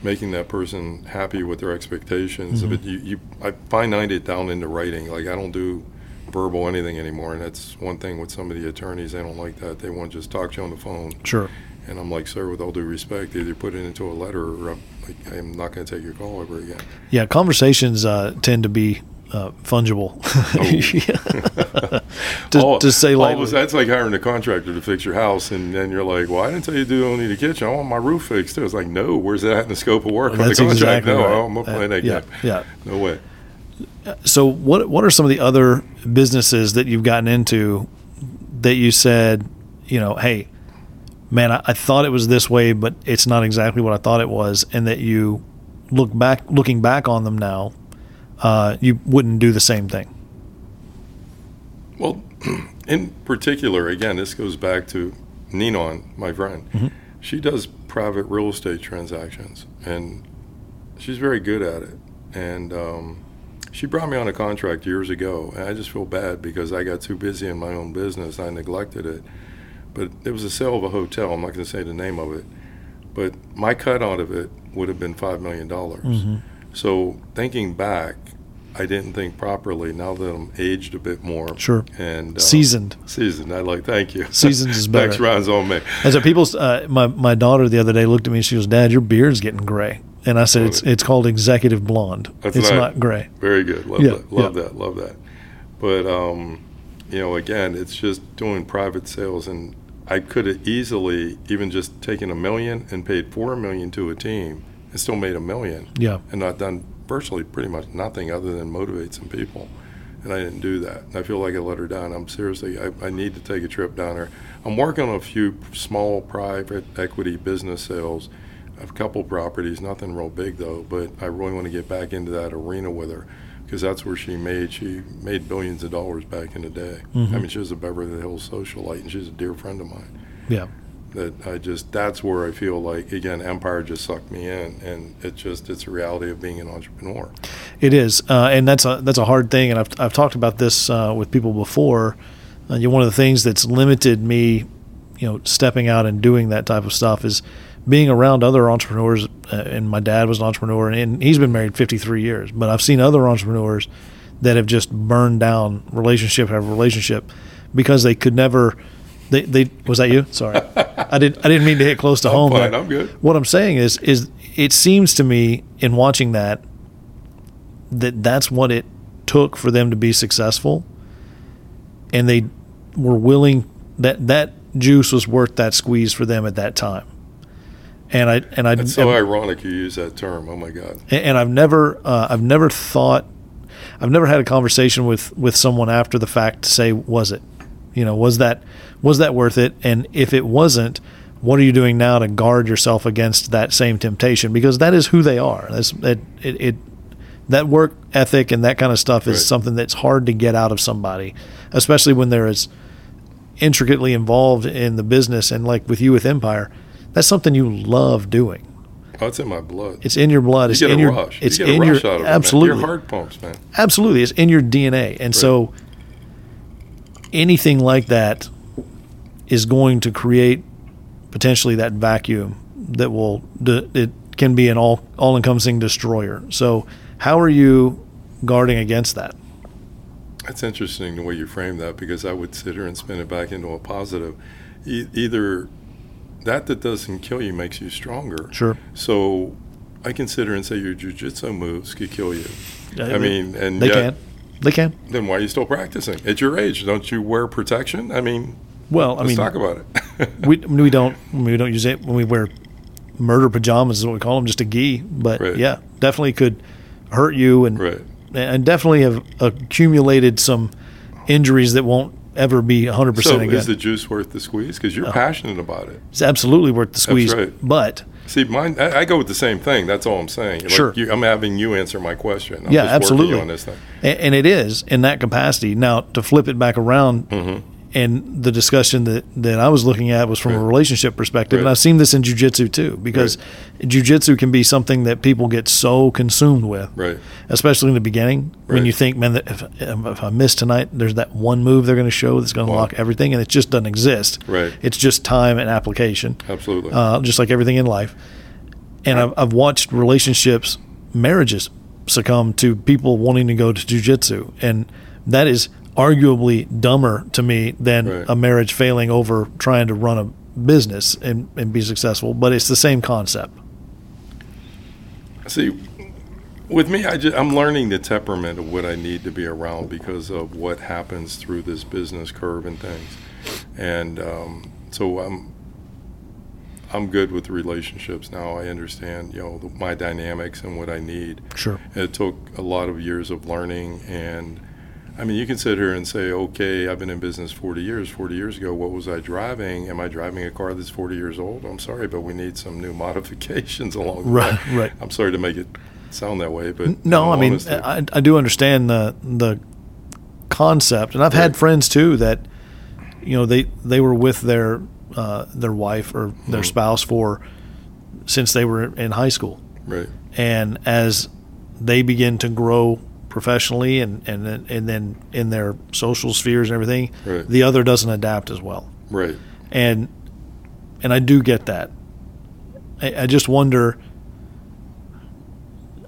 [SPEAKER 2] making that person happy with their expectations.
[SPEAKER 1] Mhm.
[SPEAKER 2] But you, you, I finite it down into writing. Like I don't do verbal anything anymore, and that's one thing with some of the attorneys. They don't like that. They want to just talk to you on the phone.
[SPEAKER 1] Sure.
[SPEAKER 2] And I'm like, sir, with all due respect, either put it into a letter, or I'm, like, I'm not going to take your call ever again.
[SPEAKER 1] Yeah, conversations uh, tend to be uh, fungible. to,
[SPEAKER 2] All-
[SPEAKER 1] to say like,
[SPEAKER 2] that's like hiring a contractor to fix your house, and then you're like, "Well, I didn't tell you to do only the kitchen. I want my roof fixed." too. It's like, no, where's that in the scope of work on the contract?
[SPEAKER 1] exactly
[SPEAKER 2] no,
[SPEAKER 1] right.
[SPEAKER 2] I'm not playing that
[SPEAKER 1] yeah,
[SPEAKER 2] game.
[SPEAKER 1] yeah.
[SPEAKER 2] No way.
[SPEAKER 1] So what what are some of the other businesses that you've gotten into that you said, you know, hey, man, I, I thought it was this way, but it's not exactly what I thought it was, and that you look back, looking back on them now, uh, you wouldn't do the same thing.
[SPEAKER 2] Well, [clears throat] in particular, again, this goes back to Ninon, my friend.
[SPEAKER 1] Mhm.
[SPEAKER 2] She does private real estate transactions, and she's very good at it. And um, she brought me on a contract years ago, and I just feel bad because I got too busy in my own business. I neglected it. But it was a sale of a hotel. I'm not going to say the name of it. But my cut out of it would have been $5 million.
[SPEAKER 1] Mhm.
[SPEAKER 2] So thinking back, I didn't think properly. Now that I'm aged a bit more,
[SPEAKER 1] Sure.
[SPEAKER 2] and uh,
[SPEAKER 1] Seasoned.
[SPEAKER 2] seasoned, I like. Thank you.
[SPEAKER 1] Seasoned is [laughs] better.
[SPEAKER 2] Next round's on me.
[SPEAKER 1] And so people, uh, my my daughter the other day looked at me and she goes, "Dad, your beard's getting gray." And I said, "It's it's called executive blonde.
[SPEAKER 2] That's
[SPEAKER 1] it's not gray."
[SPEAKER 2] Very good. Love
[SPEAKER 1] Yeah,
[SPEAKER 2] that. Love
[SPEAKER 1] yeah.
[SPEAKER 2] that. Love that. But um, you know, again, it's just doing private sales, and I could have easily even just taken a million and paid four million to a team and still made a million
[SPEAKER 1] Yeah.
[SPEAKER 2] and not done virtually pretty much nothing other than motivate some people. And I didn't do that. And I feel like I let her down. I'm seriously, I, I need to take a trip down there. I'm working on a few small private equity business sales. I have a couple properties, nothing real big though, but I really want to get back into that arena with her because that's where she made, she made billions of dollars back in the day.
[SPEAKER 1] Mhm.
[SPEAKER 2] I mean, she was a Beverly Hills socialite and she's a dear friend of mine
[SPEAKER 1] Yeah.
[SPEAKER 2] That I just that's where I feel like again Empire just sucked me in and it just it's a reality of being an entrepreneur.
[SPEAKER 1] It is, uh, and that's a that's a hard thing. And I've I've talked about this uh, with people before. Uh, you know, one of the things that's limited me, you know, stepping out and doing that type of stuff is being around other entrepreneurs. Uh, and my dad was an entrepreneur, and he's been married 53 years. But I've seen other entrepreneurs that have just burned down relationship after relationship because they could never. They, they was that you? Sorry, [laughs] I didn't I didn't mean to hit close to
[SPEAKER 2] I'm
[SPEAKER 1] home.
[SPEAKER 2] fine. I'm good.
[SPEAKER 1] What I'm saying is is it seems to me in watching that that that's what it took for them to be successful and they were willing that that juice was worth that squeeze for them at that time and i and i
[SPEAKER 2] It's so
[SPEAKER 1] and,
[SPEAKER 2] ironic you use that term. Oh my God.
[SPEAKER 1] and i've never uh, i've never thought i've never had a conversation with with someone after the fact to say was it you know was that was that worth it and if it wasn't what are you doing now to guard yourself against that same temptation because that is who they are that's it, it, it that work ethic and that kind of stuff is
[SPEAKER 2] Right.
[SPEAKER 1] something that's hard to get out of somebody especially when they're as intricately involved in the business and like with you with empire that's something you love doing
[SPEAKER 2] Oh, it's in my blood.
[SPEAKER 1] it's in your blood
[SPEAKER 2] you
[SPEAKER 1] it's in your
[SPEAKER 2] rush.
[SPEAKER 1] it's
[SPEAKER 2] you
[SPEAKER 1] in your absolutely
[SPEAKER 2] it. Your heart pumps, man.
[SPEAKER 1] absolutely it's in your dna and so anything like that is going to create potentially that vacuum that will it can be an all all encompassing destroyer so how are you guarding against that
[SPEAKER 2] That's interesting the way you frame that because I would sit here and spin it back into a positive. E- either that that doesn't kill you makes you stronger.
[SPEAKER 1] sure
[SPEAKER 2] So I consider and say your jujitsu moves could kill you. I mean, and
[SPEAKER 1] they
[SPEAKER 2] yet,
[SPEAKER 1] can they can
[SPEAKER 2] then why are you still practicing? At your age, don't you wear protection? I mean,
[SPEAKER 1] well i
[SPEAKER 2] let's
[SPEAKER 1] mean
[SPEAKER 2] talk about it. [laughs]
[SPEAKER 1] we, we don't we don't use it when we wear murder pajamas is what we call them just a gi but
[SPEAKER 2] Right.
[SPEAKER 1] yeah definitely could hurt you and
[SPEAKER 2] right.
[SPEAKER 1] and definitely have accumulated some injuries that won't ever be 100%
[SPEAKER 2] So
[SPEAKER 1] again.
[SPEAKER 2] is the juice worth the squeeze? Because you're passionate about it.
[SPEAKER 1] it's absolutely worth the squeeze.
[SPEAKER 2] right.
[SPEAKER 1] But
[SPEAKER 2] See, mine. I, I go with the same thing. That's all I'm saying. Like
[SPEAKER 1] Sure.
[SPEAKER 2] You, I'm having you answer my question. I'm
[SPEAKER 1] Yeah, absolutely.
[SPEAKER 2] you on this thing.
[SPEAKER 1] and, and it is in that capacity. Now to flip it back around,
[SPEAKER 2] Mm-hmm.
[SPEAKER 1] And the discussion that that I was looking at was from a relationship perspective, and I've seen this in jujitsu too, because jujitsu can be something that people get so consumed with,
[SPEAKER 2] Right.
[SPEAKER 1] especially in the beginning when you think, man, that if, if I miss tonight, there's that one move they're going to show that's going to
[SPEAKER 2] Wow.
[SPEAKER 1] lock everything, and it just doesn't exist.
[SPEAKER 2] Right.
[SPEAKER 1] It's just time and application.
[SPEAKER 2] Absolutely.
[SPEAKER 1] uh, just like everything in life. And I've, I've watched relationships, marriages succumb to people wanting to go to jujitsu, and that is arguably dumber to me than
[SPEAKER 2] Right.
[SPEAKER 1] a marriage failing over trying to run a business and, and be successful. But it's the same concept.
[SPEAKER 2] See, with me, I just, I'm learning the temperament of what I need to be around because of what happens through this business curve and things, and um, so I'm I'm good with relationships now. I understand, you know, the, my dynamics and what I need.
[SPEAKER 1] Sure.
[SPEAKER 2] It took a lot of years of learning, and I mean, you can sit here and say, okay, I've been in business 40 years. 40 years ago, what was I driving? Am I driving a car that's 40 years old? I'm sorry, but we need some new [laughs] modifications along the
[SPEAKER 1] Right,
[SPEAKER 2] way.
[SPEAKER 1] right.
[SPEAKER 2] I'm sorry to make it sound that way, but
[SPEAKER 1] No, I mean, I, I do understand the the concept, and I've had friends too that, you know, they they were with their uh, their wife or their
[SPEAKER 2] Mhm.
[SPEAKER 1] spouse for since they were in high school,
[SPEAKER 2] right,
[SPEAKER 1] and as they begin to grow professionally and and then- and then in their social spheres and everything,
[SPEAKER 2] Right.
[SPEAKER 1] the other doesn't adapt as well,
[SPEAKER 2] right,
[SPEAKER 1] and and I do get that. I, I just wonder.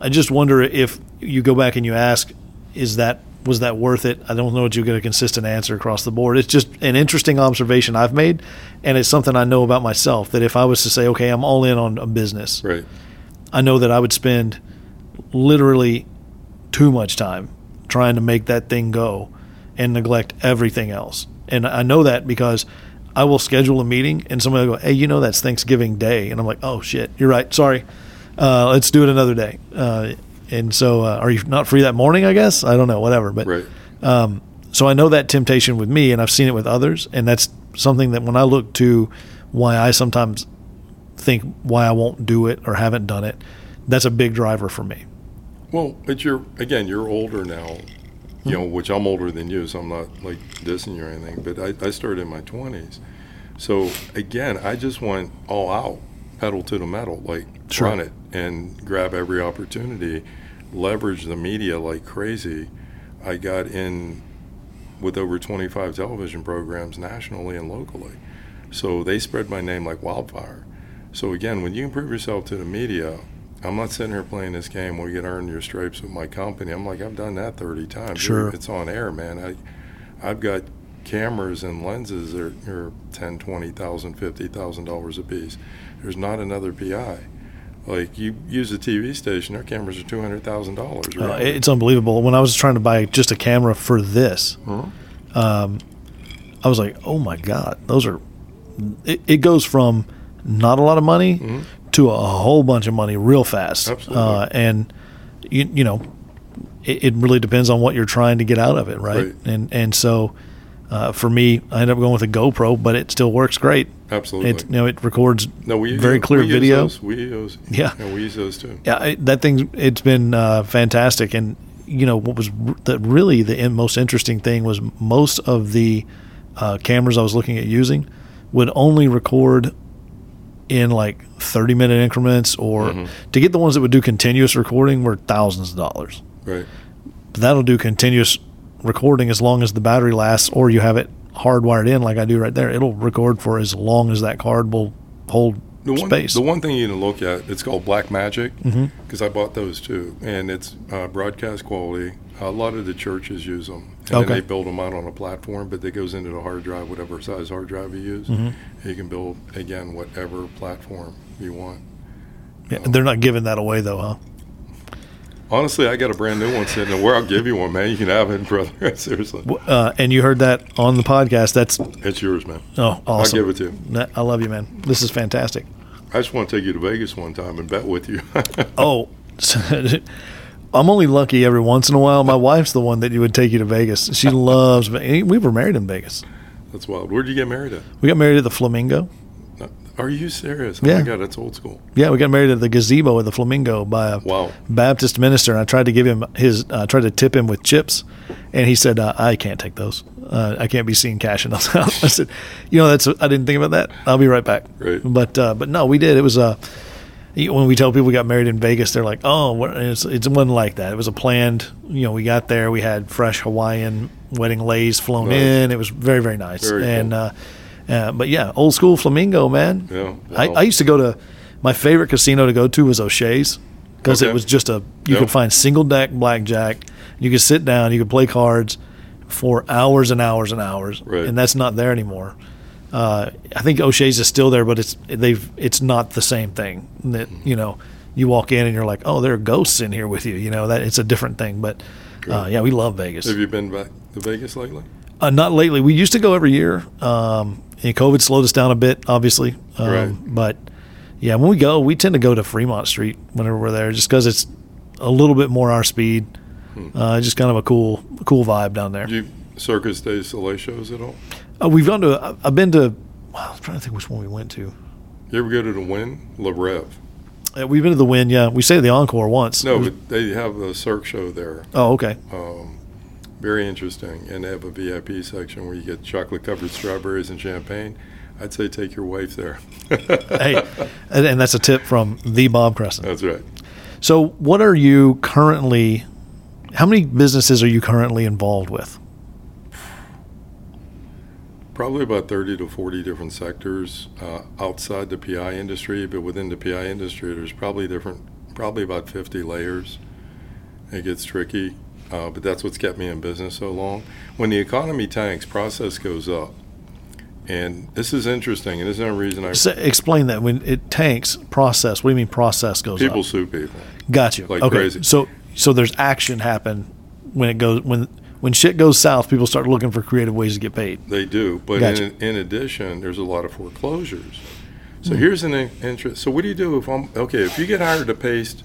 [SPEAKER 1] I just wonder if you go back and you ask, is that was that worth it? I don't know that you get a consistent answer across the board. It's just an interesting observation I've made, and it's something I know about myself. That if I was to say, okay, I'm all in on a business,
[SPEAKER 2] right,
[SPEAKER 1] I know that I would spend literally too much time trying to make that thing go and neglect everything else. And I know that because I will schedule a meeting and somebody will go, "Hey, you know that's Thanksgiving Day," and I'm like, "Oh shit, you're right. Sorry. Uh, let's do it another day." Uh, and so, uh, are you not free that morning? I guess I don't know, whatever. But
[SPEAKER 2] Right.
[SPEAKER 1] um, so I know that temptation with me, and I've seen it with others, and that's something that when I look to why I sometimes think why I won't do it or haven't done it, that's a big driver for me.
[SPEAKER 2] Well, but you're again, you're older now, you know, which I'm older than you, so I'm not like dissing you or anything. But I, I started in my 20s, so again, I just went all out, pedal to the metal, like
[SPEAKER 1] Sure.
[SPEAKER 2] run it and grab every opportunity, leverage the media like crazy. I got in with over 25 television programs nationally and locally, so they spread my name like wildfire. So again, when you can prove yourself to the media, I'm not sitting here playing this game where you get earn your stripes with my company. I'm like, I've done that 30 times.
[SPEAKER 1] Sure.
[SPEAKER 2] It's on air, man. I, I've got cameras and lenses that are, are 10, 20,000, 50,000 dollars a piece. There's not another PI. Like you use a TV station, their cameras are two hundred thousand dollars.
[SPEAKER 1] Uh, it's unbelievable. When I was trying to buy just a camera for this, um, I was like, "Oh my god, those are." It, it goes from not a lot of money to a whole bunch of money real fast.
[SPEAKER 2] Absolutely.
[SPEAKER 1] Uh, and you, you know, it, it really depends on what you're trying to get out of it, right?
[SPEAKER 2] Right.
[SPEAKER 1] And and so. Uh, for me, I ended up going with a GoPro, but it still works great.
[SPEAKER 2] Absolutely.
[SPEAKER 1] It you know it records
[SPEAKER 2] no, we
[SPEAKER 1] very
[SPEAKER 2] use,
[SPEAKER 1] clear
[SPEAKER 2] we use
[SPEAKER 1] video.
[SPEAKER 2] those. We use
[SPEAKER 1] Yeah.
[SPEAKER 2] we use those too.
[SPEAKER 1] Yeah, I, that thing it's been uh, fantastic, and you know what was the, really the most interesting thing was most of the uh, cameras I was looking at using would only record in like thirty minute increments, or
[SPEAKER 2] Mhm.
[SPEAKER 1] to get the ones that would do continuous recording were thousands of dollars.
[SPEAKER 2] Right.
[SPEAKER 1] But that'll do continuous recording as long as the battery lasts, or you have it hardwired in like I do right there. It'll record for as long as that card will hold
[SPEAKER 2] The one,
[SPEAKER 1] space.
[SPEAKER 2] the one thing you need to look at, it's called Black Magic,
[SPEAKER 1] Mhm.
[SPEAKER 2] because I bought those too, and it's uh, broadcast quality. A lot of the churches use them, and
[SPEAKER 1] Okay.
[SPEAKER 2] then they build them out on a platform, but it goes into the hard drive, whatever size hard drive you use.
[SPEAKER 1] Mhm.
[SPEAKER 2] You can build again whatever platform you want.
[SPEAKER 1] Yeah, they're not giving that away though, huh?
[SPEAKER 2] Honestly, I got a brand new one sitting there. Where I'll give you one, man. You can have it, [laughs] brother. [laughs] Seriously,
[SPEAKER 1] Uh, and you heard that on the podcast. That's
[SPEAKER 2] it's yours, man.
[SPEAKER 1] oh awesome.
[SPEAKER 2] I'll give it to you.
[SPEAKER 1] I love you, man. This is fantastic.
[SPEAKER 2] I just want to take you to Vegas one time and bet with you. [laughs]
[SPEAKER 1] Oh, I'm only lucky every once in a while. My wife's the one that you would take you to Vegas. She [laughs] loves. We were married in Vegas.
[SPEAKER 2] That's wild. Where'd you get married at?
[SPEAKER 1] We got married at the Flamingo.
[SPEAKER 2] Are you serious? Oh
[SPEAKER 1] Yeah.
[SPEAKER 2] my God, that's old school.
[SPEAKER 1] Yeah, we got married at the gazebo at the Flamingo by a
[SPEAKER 2] Wow.
[SPEAKER 1] Baptist minister. And I tried to give him his, uh, tried to tip him with chips, and he said, uh, "I can't take those. Uh, I can't be seen cashing those out." [laughs] I said, "You know, that's I didn't think about that. I'll be right back."
[SPEAKER 2] Right.
[SPEAKER 1] But uh, but no, we did. It was uh, when we tell people we got married in Vegas, they're like, "Oh, what? It's, it wasn't like that. It was a planned. You know, we got there. We had fresh Hawaiian wedding leis flown
[SPEAKER 2] Nice.
[SPEAKER 1] in. It was very very nice.
[SPEAKER 2] Very
[SPEAKER 1] and
[SPEAKER 2] cool.
[SPEAKER 1] uh, uh, but yeah, old school Flamingo, man.
[SPEAKER 2] Yeah.
[SPEAKER 1] I. I used to go to my favorite casino to go to was O'Shea's because it was just a you
[SPEAKER 2] Yep.
[SPEAKER 1] could find single deck blackjack. You could sit down, you could play cards for hours and hours and hours,
[SPEAKER 2] Right.
[SPEAKER 1] and that's not there anymore. Uh, I think O'Shea's is still there, but it's they've it's not the same thing. That you know, you walk in and you're like, oh, there are ghosts in here with you. You know that it's a different thing. But uh, yeah, we love Vegas.
[SPEAKER 2] Have you been back to Vegas lately?
[SPEAKER 1] Uh, not lately. We used to go every year. Um, and COVID slowed us down a bit, obviously. Um,
[SPEAKER 2] Right.
[SPEAKER 1] But yeah, when we go, we tend to go to Fremont Street whenever we're there, just because it's a little bit more our speed. Uh, just kind of a cool, cool vibe down there.
[SPEAKER 2] Do you Cirque du Soleil shows at all?
[SPEAKER 1] Uh, we've gone to. I- I've been to. Wow, I'm trying to think which one we went to.
[SPEAKER 2] You ever go to the Wynn? Le Rêve.
[SPEAKER 1] Uh, we've been to the Wynn. Yeah, we stayed at the Encore once.
[SPEAKER 2] No,
[SPEAKER 1] was-
[SPEAKER 2] but they have a Cirque show there.
[SPEAKER 1] oh, okay.
[SPEAKER 2] Um, very interesting. And they have a VIP section where you get chocolate covered strawberries and champagne. I'd say take your wife there. [laughs]
[SPEAKER 1] hey, and, and that's a tip from the Bob Kresson.
[SPEAKER 2] That's right.
[SPEAKER 1] So, what are you currently? How many businesses are you currently involved with?
[SPEAKER 2] Probably about 30 to 40 different sectors uh, outside the PI industry, but within the PI industry, there's probably different, probably about 50 layers. It gets tricky, uh, but that's what's kept me in business so long. When the economy tanks, process goes up. And this is interesting, and this is the reason I
[SPEAKER 1] S explain that when it tanks process. What do you mean process goes up?
[SPEAKER 2] people
[SPEAKER 1] up?
[SPEAKER 2] sue people.
[SPEAKER 1] Got you.
[SPEAKER 2] like
[SPEAKER 1] okay.
[SPEAKER 2] crazy.
[SPEAKER 1] So so there's action happen when it goes when when shit goes south, people start looking for creative ways to get paid.
[SPEAKER 2] They do, but
[SPEAKER 1] Gotcha.
[SPEAKER 2] in, in addition, there's a lot of foreclosures. So
[SPEAKER 1] Hmm.
[SPEAKER 2] here's an in- interest. So what do you do if I'm okay? If you get hired to paste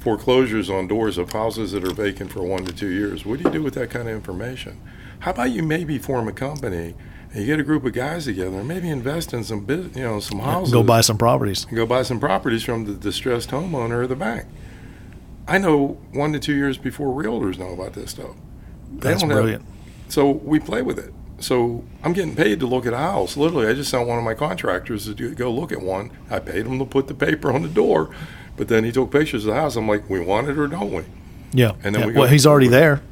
[SPEAKER 2] foreclosures on doors of houses that are vacant for one to two years, what do you do with that kind of information? How about you maybe form a company and you get a group of guys together and maybe invest in some you know, some houses.
[SPEAKER 1] Go buy some properties.
[SPEAKER 2] go buy some properties from the distressed homeowner or the bank. I know one to two years before realtors know about this stuff. They
[SPEAKER 1] That's
[SPEAKER 2] don't have-
[SPEAKER 1] brilliant.
[SPEAKER 2] so we play with it. So I'm getting paid to look at a house. Literally, I just sent one of my contractors to do, go look at one. I paid him to put the paper on the door, but then he took pictures of the house. I'm like, we want it or don't we?
[SPEAKER 1] Yeah.
[SPEAKER 2] And then
[SPEAKER 1] Yeah.
[SPEAKER 2] we go
[SPEAKER 1] well, he's already there.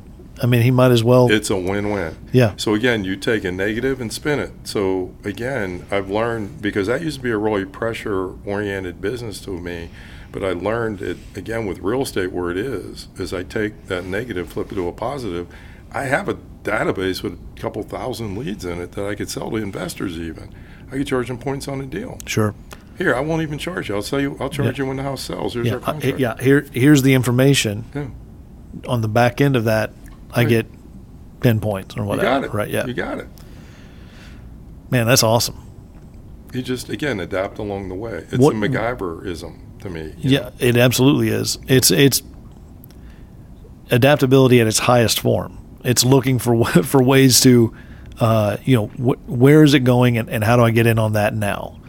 [SPEAKER 1] I mean, he might as well.
[SPEAKER 2] It's a win-win.
[SPEAKER 1] yeah.
[SPEAKER 2] So again, you take a negative and spin it. So again, I've learned because that used to be a really pressure-oriented business to me, but I learned it again with real estate where it is. Is I take that negative, flip it to a positive. I have a database with a couple thousand leads in it that I could sell to investors. Even I could charge them points on a deal.
[SPEAKER 1] Sure.
[SPEAKER 2] Here, I won't even charge you. I'll sell you. I'll charge you when the house sells. Here's
[SPEAKER 1] Yeah.
[SPEAKER 2] our contract.
[SPEAKER 1] yeah. Here, here's the information.
[SPEAKER 2] Yeah.
[SPEAKER 1] On the back end of that, I
[SPEAKER 2] Right.
[SPEAKER 1] get ten points or whatever.
[SPEAKER 2] You got it.
[SPEAKER 1] Right. Yeah.
[SPEAKER 2] You got it.
[SPEAKER 1] Man, that's awesome.
[SPEAKER 2] You just again adapt along the way. It's
[SPEAKER 1] What-
[SPEAKER 2] a MacGyverism to me.
[SPEAKER 1] Yeah,
[SPEAKER 2] know.
[SPEAKER 1] it absolutely is. It's it's adaptability at its highest form. It's looking for [laughs] for ways to, uh, you know, wh- where is it going and, and how do I get in on that now?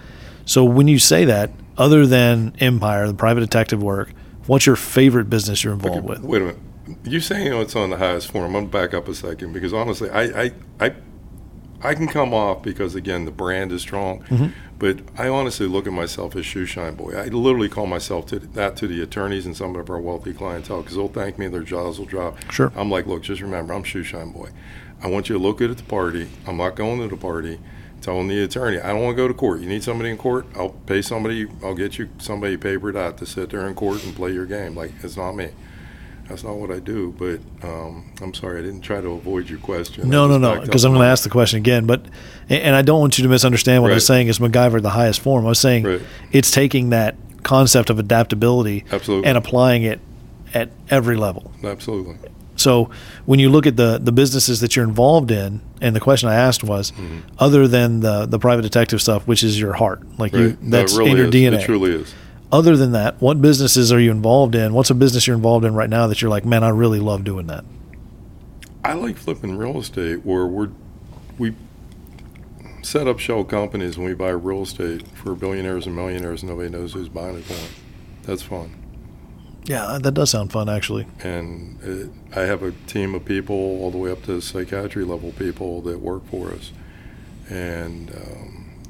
[SPEAKER 1] So when you say that, other than Empire, the private detective work, what's your favorite business you're involved with?
[SPEAKER 2] Wait a minute. You saying it's on the highest form? I'm back up a second because honestly, I I I, I can come off because again the brand is strong,
[SPEAKER 1] Mm-hmm.
[SPEAKER 2] but I honestly look at myself as shoe shine boy. I literally call myself to that to the attorneys and some of our wealthy clientele because they'll thank me, and their jaws will drop.
[SPEAKER 1] Sure.
[SPEAKER 2] I'm like, look, just remember, I'm shoe shine boy. I want you to look good at the party. I'm not going to the party. Telling the attorney, I don't want to go to court. You need somebody in court? I'll pay somebody. I'll get you somebody papered out to sit there in court and play your game. Like it's not me. That's not what I do. But um, I'm sorry, I didn't try to avoid your question.
[SPEAKER 1] No, no, no, because I'm going to ask the question again. But and I don't want you to misunderstand what I was saying is MacGyver the highest form. I was saying
[SPEAKER 2] Right.
[SPEAKER 1] it's taking that concept of adaptability
[SPEAKER 2] Absolutely.
[SPEAKER 1] and applying it at every level.
[SPEAKER 2] Absolutely.
[SPEAKER 1] So when you look at the the businesses that you're involved in, and the question I asked was,
[SPEAKER 2] Mm-hmm.
[SPEAKER 1] other than the the private detective stuff, which is your heart, like you,
[SPEAKER 2] Right. It
[SPEAKER 1] that's
[SPEAKER 2] really
[SPEAKER 1] in your
[SPEAKER 2] is.
[SPEAKER 1] DNA.
[SPEAKER 2] It truly is.
[SPEAKER 1] Other than that, what businesses are you involved in? What's a business you're involved in right now that you're like, man, I really love doing that?
[SPEAKER 2] I like flipping real estate where we're we set up shell companies and we buy real estate for billionaires and millionaires. And nobody knows who's buying it for them. That's fun.
[SPEAKER 1] Yeah, that does sound fun, actually.
[SPEAKER 2] and it, I have a team of people all the way up to psychiatry level people that work for us, and um,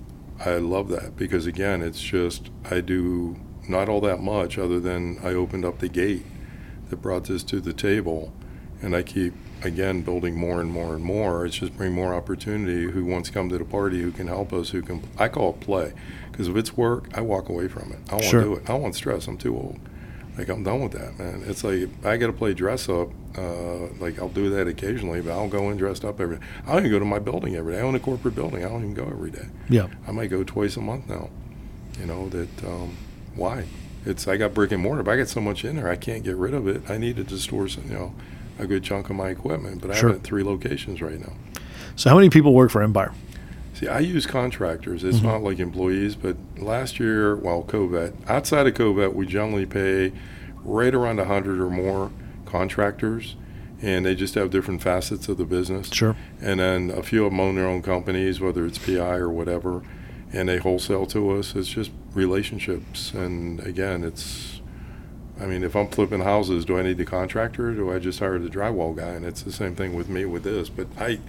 [SPEAKER 2] I love that because again, it's just I do not all that much other than I opened up the gate that brought this to the table, and I keep again building more and more and more. It's just bring more opportunity. Who wants to come to the party? Who can help us? Who can? I call it play because if it's work, I walk away from it. I don't
[SPEAKER 1] Sure.
[SPEAKER 2] want to do it. I don't want stress. I'm too old. Like I'm done with that, man. It's like I got to play dress up. Uh, like I'll do that occasionally, but I don't go in dressed up every day. I don't even go to my building every day. I own a corporate building. I don't even go every day.
[SPEAKER 1] Yeah.
[SPEAKER 2] I might go twice a month now. You know that um, why? It's I got brick and mortar, but I got so much in there I can't get rid of it. I needed to store some, you know, a good chunk of my equipment, but I have it at three locations right now.
[SPEAKER 1] So how many people work for Empire?
[SPEAKER 2] See, I use contractors. It's
[SPEAKER 1] Mhm.
[SPEAKER 2] not like employees, but last year, while COVID, outside of COVID, we generally pay right around 100 or more contractors, and they just have different facets of the business.
[SPEAKER 1] Sure.
[SPEAKER 2] And then a few of them own their own companies, whether it's PI or whatever, and they wholesale to us. It's just relationships. And again, it's, I mean, if I'm flipping houses, do I need the contractor or do I just hire the drywall guy? And it's the same thing with me with this. But I,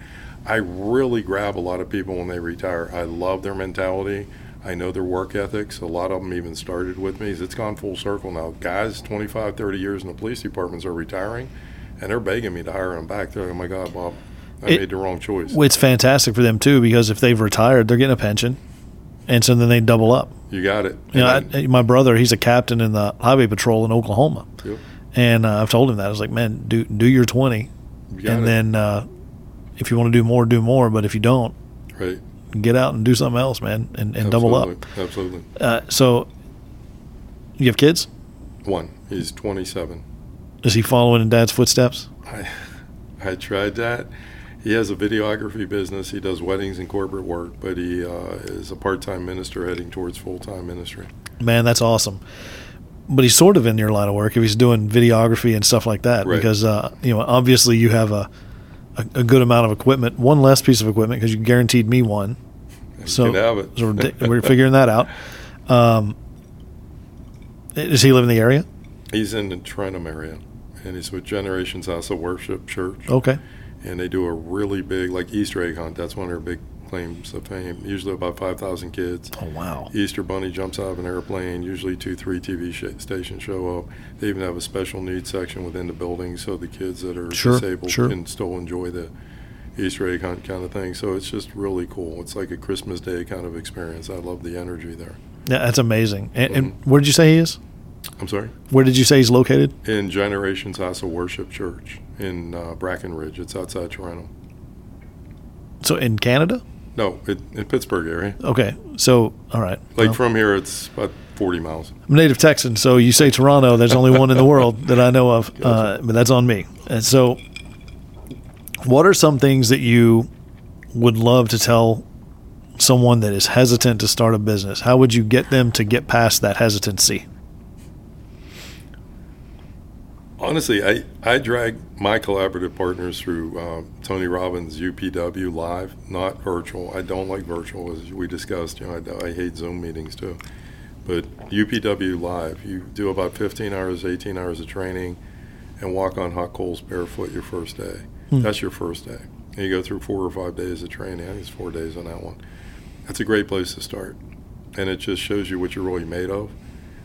[SPEAKER 2] I really grab a lot of people when they retire. I love their mentality. I know their work ethics. A lot of them even started with me. It's gone full circle now. Guys, 25, 30 years in the police departments are retiring, and they're begging me to hire them back. They're like, oh my God, Bob, I
[SPEAKER 1] It-
[SPEAKER 2] made the wrong choice.
[SPEAKER 1] It's fantastic for them too because if they've retired, they're getting a pension, and so then they double up.
[SPEAKER 2] You got it.
[SPEAKER 1] You know, I, my brother, he's a captain in the highway patrol in Oklahoma,
[SPEAKER 2] Yep.
[SPEAKER 1] and uh, I've told him that I was like, man, do do your twenty,
[SPEAKER 2] you
[SPEAKER 1] and
[SPEAKER 2] it.
[SPEAKER 1] then uh, if you want to do more, do more. But if you don't,
[SPEAKER 2] right.
[SPEAKER 1] get out and do something else, man, and, and double up.
[SPEAKER 2] Absolutely. Absolutely.
[SPEAKER 1] Uh, so, you have kids?
[SPEAKER 2] One. He's 27.
[SPEAKER 1] Is he following in Dad's footsteps?
[SPEAKER 2] I, I tried that. He has a videography business. He does weddings and corporate work, but he uh, is a part-time minister heading towards full-time ministry.
[SPEAKER 1] Man, that's awesome. But he's sort of in your line of work if he's doing videography and stuff like that,
[SPEAKER 2] Right.
[SPEAKER 1] because uh, you know obviously you have a, a a good amount of equipment, one less piece of equipment because you guaranteed me one.
[SPEAKER 2] You
[SPEAKER 1] So,
[SPEAKER 2] can have it.
[SPEAKER 1] so we're, we're figuring that out. Um, does he live in the area?
[SPEAKER 2] He's in the Tarentum area, and he's with Generations House of Worship Church.
[SPEAKER 1] Okay.
[SPEAKER 2] And they do a really big like Easter egg hunt. That's one of their big claims of fame. Usually about five thousand kids.
[SPEAKER 1] Oh wow.
[SPEAKER 2] Easter Bunny jumps out of an airplane. Usually two, three TV sh- stations show up. They even have a special needs section within the building, so the kids that are
[SPEAKER 1] Sure,
[SPEAKER 2] disabled
[SPEAKER 1] sure.
[SPEAKER 2] can still enjoy the Easter egg hunt kind of thing. So it's just really cool. It's like a Christmas Day kind of experience. I love the energy there.
[SPEAKER 1] Yeah, that's amazing. And, and
[SPEAKER 2] Mm-hmm.
[SPEAKER 1] where did you say he is?
[SPEAKER 2] I'm sorry.
[SPEAKER 1] Where did you say he's located?
[SPEAKER 2] In Generations House of Worship Church in uh, Brackenridge. It's outside Tarentum.
[SPEAKER 1] So in Canada?
[SPEAKER 2] No, it, in Pittsburgh area.
[SPEAKER 1] Okay. So all right.
[SPEAKER 2] Like
[SPEAKER 1] Well,
[SPEAKER 2] from here, it's about 40 miles.
[SPEAKER 1] I'm a native Texan, so you say Toronto. There's only one in the world that I know of, uh, but that's on me. And so, what are some things that you would love to tell someone that is hesitant to start a business? How would you get them to get past that hesitancy?
[SPEAKER 2] Honestly, I, I drag my collaborative partners through um, Tony Robbins' UPW live, not virtual. I don't like virtual, as we discussed. You know, I, I hate Zoom meetings too. But UPW live, you do about 15 hours, 18 hours of training, and walk on hot coals barefoot your first day.
[SPEAKER 1] Hmm.
[SPEAKER 2] That's your first day. And you go through four or five days of training. I think it's four days on that one. That's a great place to start, and it just shows you what you're really made of.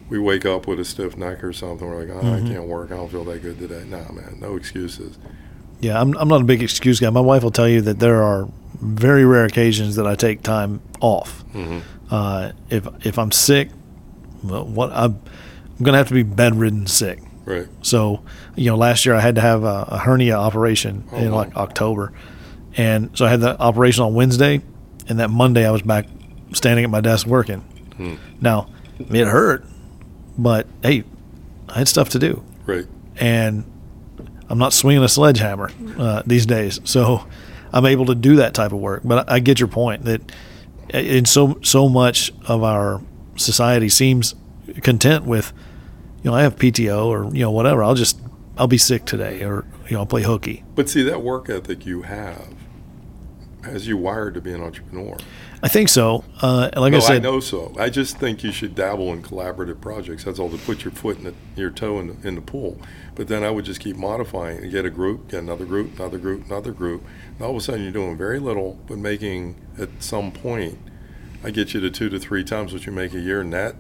[SPEAKER 2] We wake up with a stiff neck or something. We're like, oh,
[SPEAKER 1] Mhm.
[SPEAKER 2] I can't work. I don't feel that good today. Nah, man, no excuses.
[SPEAKER 1] Yeah, I'm, I'm not a big excuse guy. My wife will tell you that there are very rare occasions that I take time off.
[SPEAKER 2] hmm
[SPEAKER 1] Uh, if if I'm sick, well, what I'm, I'm going to have to be bedridden sick.
[SPEAKER 2] Right.
[SPEAKER 1] So, you know, last year I had to have a, a hernia operation
[SPEAKER 2] Oh,
[SPEAKER 1] in like October, and so I had the operation on Wednesday, and that Monday I was back standing at my desk working.
[SPEAKER 2] Hmm.
[SPEAKER 1] Now, it hurt, but hey, I had stuff to do,
[SPEAKER 2] Right.
[SPEAKER 1] and I'm not swinging a sledgehammer uh, these days, so I'm able to do that type of work. But I, I get your point that in so so much of our society seems content with, you know, I have PTO or you know whatever. I'll just I'll be sick today, or you know, I'll play hooky.
[SPEAKER 2] But see, that work ethic you have has you wired to be an entrepreneur.
[SPEAKER 1] I think so. Uh, like
[SPEAKER 2] no,
[SPEAKER 1] I said,
[SPEAKER 2] know so. I just think you should dabble in collaborative projects. That's all to put your foot in the, your toe in the, in the pool. But then I would just keep modifying and get a group, get another group, another group, another group. And all of a sudden you're doing very little, but making at some point, I get you to two to three times what you make a year net.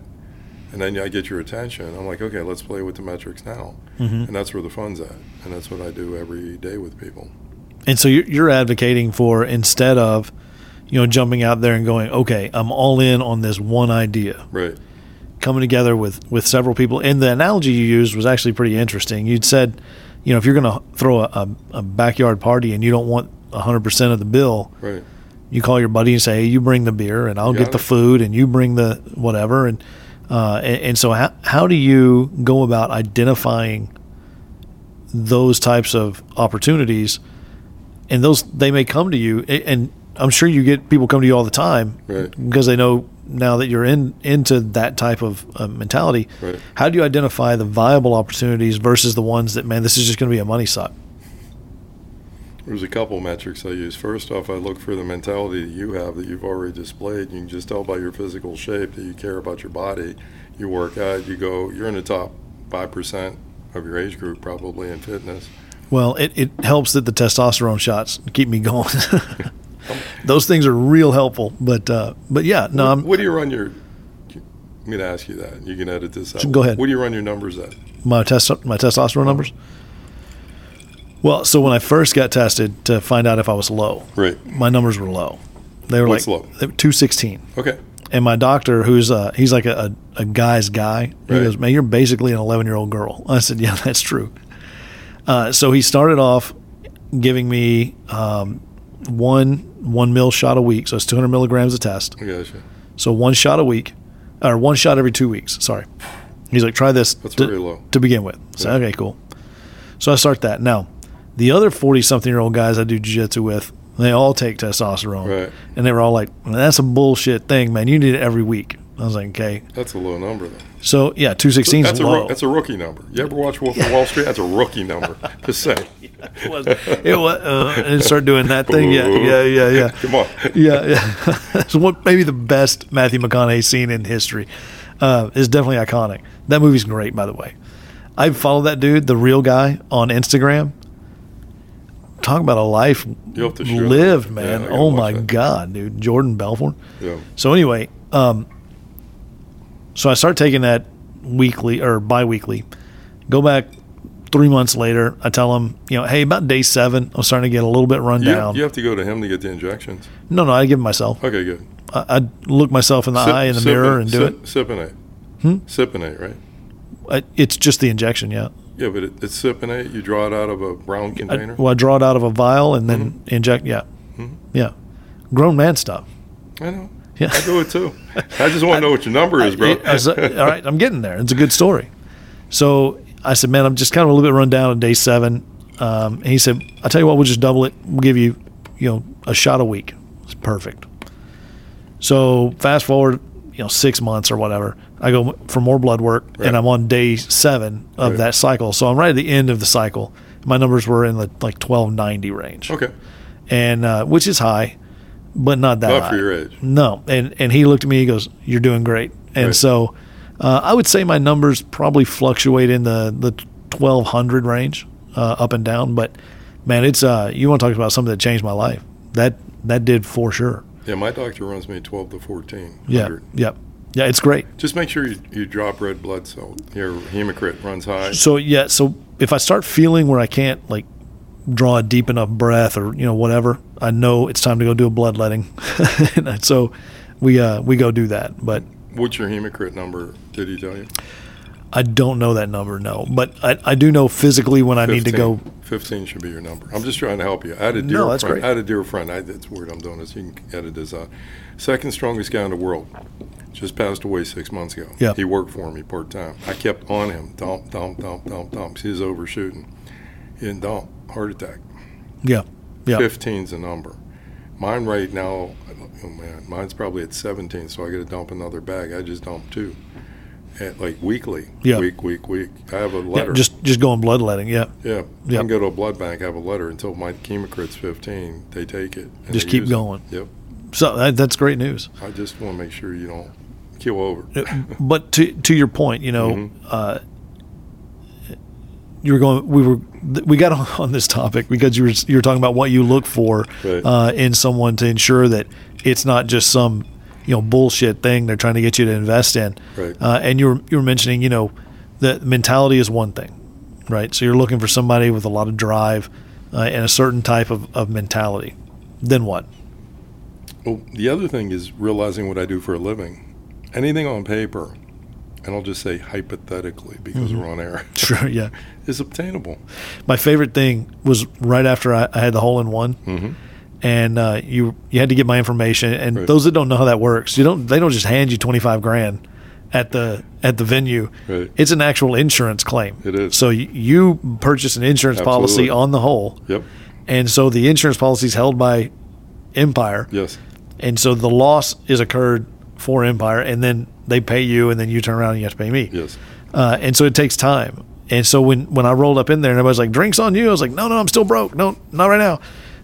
[SPEAKER 2] And then I get your attention. I'm like, okay, let's play with the metrics now.
[SPEAKER 1] Mhm.
[SPEAKER 2] And that's where the fun's at. And that's what I do every day with people.
[SPEAKER 1] and so you're advocating for instead of, you know, jumping out there and going, okay, I'm all in on this one idea.
[SPEAKER 2] Right.
[SPEAKER 1] coming together with with several people. And the analogy you used was actually pretty interesting. You'd said, you know, if you're going to throw a, a, backyard party and you don't want 100% of the bill,
[SPEAKER 2] Right.
[SPEAKER 1] you call your buddy and say, hey, you bring the beer and I'll
[SPEAKER 2] You
[SPEAKER 1] get
[SPEAKER 2] got
[SPEAKER 1] the food and you bring the whatever. And, uh, and, and so how, how do you go about identifying those types of opportunities? And those, they may come to you and I'm sure you get people come to you all the time
[SPEAKER 2] Right.
[SPEAKER 1] because they know now that you're in into that type of uh, mentality.
[SPEAKER 2] Right.
[SPEAKER 1] How do you identify the viable opportunities versus the ones that man, this is just going to be a money suck?
[SPEAKER 2] There's a couple metrics I use. First off, I look for the mentality that you have that you've already displayed. You can just tell by your physical shape that you care about your body. You work out, you go, you're in the top 5% of your age group probably in fitness.
[SPEAKER 1] Well, it, it helps that the testosterone shots keep me going. [laughs] Those things are real helpful, but uh, but yeah, no,
[SPEAKER 2] what,
[SPEAKER 1] I'm,
[SPEAKER 2] what do you run your, I'm going to ask you that. You can edit this out.
[SPEAKER 1] Go ahead.
[SPEAKER 2] What do you run your numbers at?
[SPEAKER 1] my test my testosterone numbers. Well, so when I first got tested to find out if I was low,
[SPEAKER 2] Right.
[SPEAKER 1] my numbers were low. They were
[SPEAKER 2] What's
[SPEAKER 1] like were 216.
[SPEAKER 2] Okay.
[SPEAKER 1] And my doctor, who's uh, he's like a, a, a guy's guy, he
[SPEAKER 2] Right.
[SPEAKER 1] goes, "Man, you're basically an 11 year old girl." [laughs] I said, "Yeah, that's true." Uh, so he started off giving me um, one one mil shot a week, so it's 200 milligrams a test.
[SPEAKER 2] Gotcha.
[SPEAKER 1] So one shot a week, or one shot every two weeks. Sorry. He's like, try this
[SPEAKER 2] That's
[SPEAKER 1] to,
[SPEAKER 2] very low.
[SPEAKER 1] to begin with. So
[SPEAKER 2] Yeah.
[SPEAKER 1] okay, cool. So I start that now. The other 40 something year old guys I do jiu jitsu with, they all take testosterone.
[SPEAKER 2] Right.
[SPEAKER 1] And they were all like, that's a bullshit thing, man. You need it every week. I was like, okay.
[SPEAKER 2] That's a low number, though.
[SPEAKER 1] So, yeah, 216
[SPEAKER 2] That's
[SPEAKER 1] is
[SPEAKER 2] a
[SPEAKER 1] low.
[SPEAKER 2] roo- that's a rookie number. You ever watch Wolf of Wall Street? That's a rookie number. [laughs] Just saying. [laughs]
[SPEAKER 1] it was, it was uh, and start doing that thing. Yeah, yeah, yeah, yeah. [laughs]
[SPEAKER 2] Come on.
[SPEAKER 1] yeah, yeah. it's what maybe the best Matthew McConaughey scene in history. Uh, is definitely iconic. That movie's great, by the way. I followed that dude, the real guy, on Instagram. Talk about a life
[SPEAKER 2] You'll have to show
[SPEAKER 1] lived,
[SPEAKER 2] that.
[SPEAKER 1] man.
[SPEAKER 2] Yeah,
[SPEAKER 1] oh my
[SPEAKER 2] that.
[SPEAKER 1] god, dude, Jordan Belfort.
[SPEAKER 2] Yeah.
[SPEAKER 1] So anyway, um, so I start taking that weekly or bi-weekly. Go back three months later. I tell him, you know, hey, about day seven, I'm starting to get a little bit run
[SPEAKER 2] You,
[SPEAKER 1] down.
[SPEAKER 2] you have to go to him to get the injections.
[SPEAKER 1] No, no, I give it myself.
[SPEAKER 2] Okay, good.
[SPEAKER 1] I, I look myself in the
[SPEAKER 2] Sip-
[SPEAKER 1] eye in the mirror
[SPEAKER 2] it-
[SPEAKER 1] and do
[SPEAKER 2] sip,
[SPEAKER 1] it.
[SPEAKER 2] cypionate.
[SPEAKER 1] Hmm?
[SPEAKER 2] cypionate, right?
[SPEAKER 1] I, it's just the injection, yeah.
[SPEAKER 2] Yeah, but it, it's cypionate. You draw it out of a brown
[SPEAKER 1] I,
[SPEAKER 2] container.
[SPEAKER 1] well, I draw it out of a vial and then
[SPEAKER 2] Mm-hmm.
[SPEAKER 1] inject. Yeah,
[SPEAKER 2] Mhm.
[SPEAKER 1] yeah. Grown man stuff.
[SPEAKER 2] I know.
[SPEAKER 1] Yeah.
[SPEAKER 2] I do it too. I just want to know what your number is, bro.
[SPEAKER 1] I- I like, all right, I'm getting there. It's a good story. So I said, man, I'm just kind of a little bit run down on day seven. Um, and he said, I'll tell you what, we'll just double it. We'll give you, you know, a shot a week. It's perfect. So fast forward, you know, six months or whatever. I go for more blood work,
[SPEAKER 2] Right.
[SPEAKER 1] and I'm on day seven of
[SPEAKER 2] Right.
[SPEAKER 1] that cycle. So I'm right at the end of the cycle. My numbers were in the like 1290 range,
[SPEAKER 2] okay.
[SPEAKER 1] and uh, which is high, but not that
[SPEAKER 2] Not
[SPEAKER 1] high.
[SPEAKER 2] for your age.
[SPEAKER 1] No, and and he looked at me. He goes, "You're doing great." And
[SPEAKER 2] Right.
[SPEAKER 1] so, uh, I would say my numbers probably fluctuate in the the 1200 range, uh, up and down. But man, it's uh, you want to talk about something that changed my life. That that did for sure.
[SPEAKER 2] Yeah, my doctor runs me 12 to 14.
[SPEAKER 1] Yeah,
[SPEAKER 2] 100.
[SPEAKER 1] yep, yeah. It's great.
[SPEAKER 2] Just make sure you, you drop red blood cell. Your hematocrit runs high.
[SPEAKER 1] So yeah, so if I start feeling where I can't like draw a deep enough breath or you know whatever, I know it's time to go do a bloodletting. [laughs] so we uh, we go do that. But
[SPEAKER 2] What's your hematocrit number? Did he tell you?
[SPEAKER 1] I don't know that number, no. But I, I do know physically when I need to go.
[SPEAKER 2] 15 should be your number. I'm just trying to help you. I had a dear
[SPEAKER 1] No, that's
[SPEAKER 2] friend.
[SPEAKER 1] great.
[SPEAKER 2] I had a dear friend. I, that's weird. I'm doing this. You can edit this out. Second strongest guy in the world. Just passed away six months ago.
[SPEAKER 1] Yeah.
[SPEAKER 2] He worked for me part time. I kept on him. Dump, dump, dump, dump, dump. He was overshooting. Didn't dump. Heart attack.
[SPEAKER 1] Yeah, yeah.
[SPEAKER 2] 15's a number. Mine right now, oh man, mine's probably at 17, so I got to dump another bag. I just dump two, at like weekly.
[SPEAKER 1] Yeah.
[SPEAKER 2] Week, week, week. I have a
[SPEAKER 1] Yeah,
[SPEAKER 2] letter.
[SPEAKER 1] just just going bloodletting. Yeah,
[SPEAKER 2] yeah.
[SPEAKER 1] Yeah.
[SPEAKER 2] I can go to a blood bank, have a letter until my hematocrit's 15. They take it. and
[SPEAKER 1] Just keep
[SPEAKER 2] use it.
[SPEAKER 1] going.
[SPEAKER 2] Yep.
[SPEAKER 1] so that, that's great news.
[SPEAKER 2] I just want to make sure you don't kill over.
[SPEAKER 1] But to to your point, you know,
[SPEAKER 2] Mhm.
[SPEAKER 1] uh, you were going. We were we got [laughs] on, this topic because you were you were talking about what you look for
[SPEAKER 2] Right.
[SPEAKER 1] uh, in someone to ensure that it's not just some you know bullshit thing they're trying to get you to invest in.
[SPEAKER 2] Right.
[SPEAKER 1] Uh, and you were you were mentioning you know the mentality is one thing, right? So you're looking for somebody with a lot of drive uh, and a certain type of, of mentality. Then what?
[SPEAKER 2] Well, the other thing is realizing what I do for a living. Anything on paper, and I'll just say hypothetically because
[SPEAKER 1] Mm-hmm.
[SPEAKER 2] we're on air, [laughs]
[SPEAKER 1] Sure. Yeah.
[SPEAKER 2] is obtainable.
[SPEAKER 1] My favorite thing was right after I, I had the hole in one,
[SPEAKER 2] hmm
[SPEAKER 1] and uh, you you had to get my information. And
[SPEAKER 2] Right.
[SPEAKER 1] those that don't know how that works, you don't they don't just hand you twenty five grand at the at the venue.
[SPEAKER 2] Right.
[SPEAKER 1] It's an actual insurance claim.
[SPEAKER 2] It is.
[SPEAKER 1] So y- you purchase an insurance policy on the hole,
[SPEAKER 2] Yep.
[SPEAKER 1] and so the insurance policy is held by Empire,
[SPEAKER 2] Yes.
[SPEAKER 1] and so the loss is occurred for Empire, and then they pay you, and then you turn around and you have to pay me.
[SPEAKER 2] Yes.
[SPEAKER 1] uh, and so it takes time. And so when when I rolled up in there and everybody's like, "Drinks on you," I was like, "No, no, I'm still broke. No, not right now."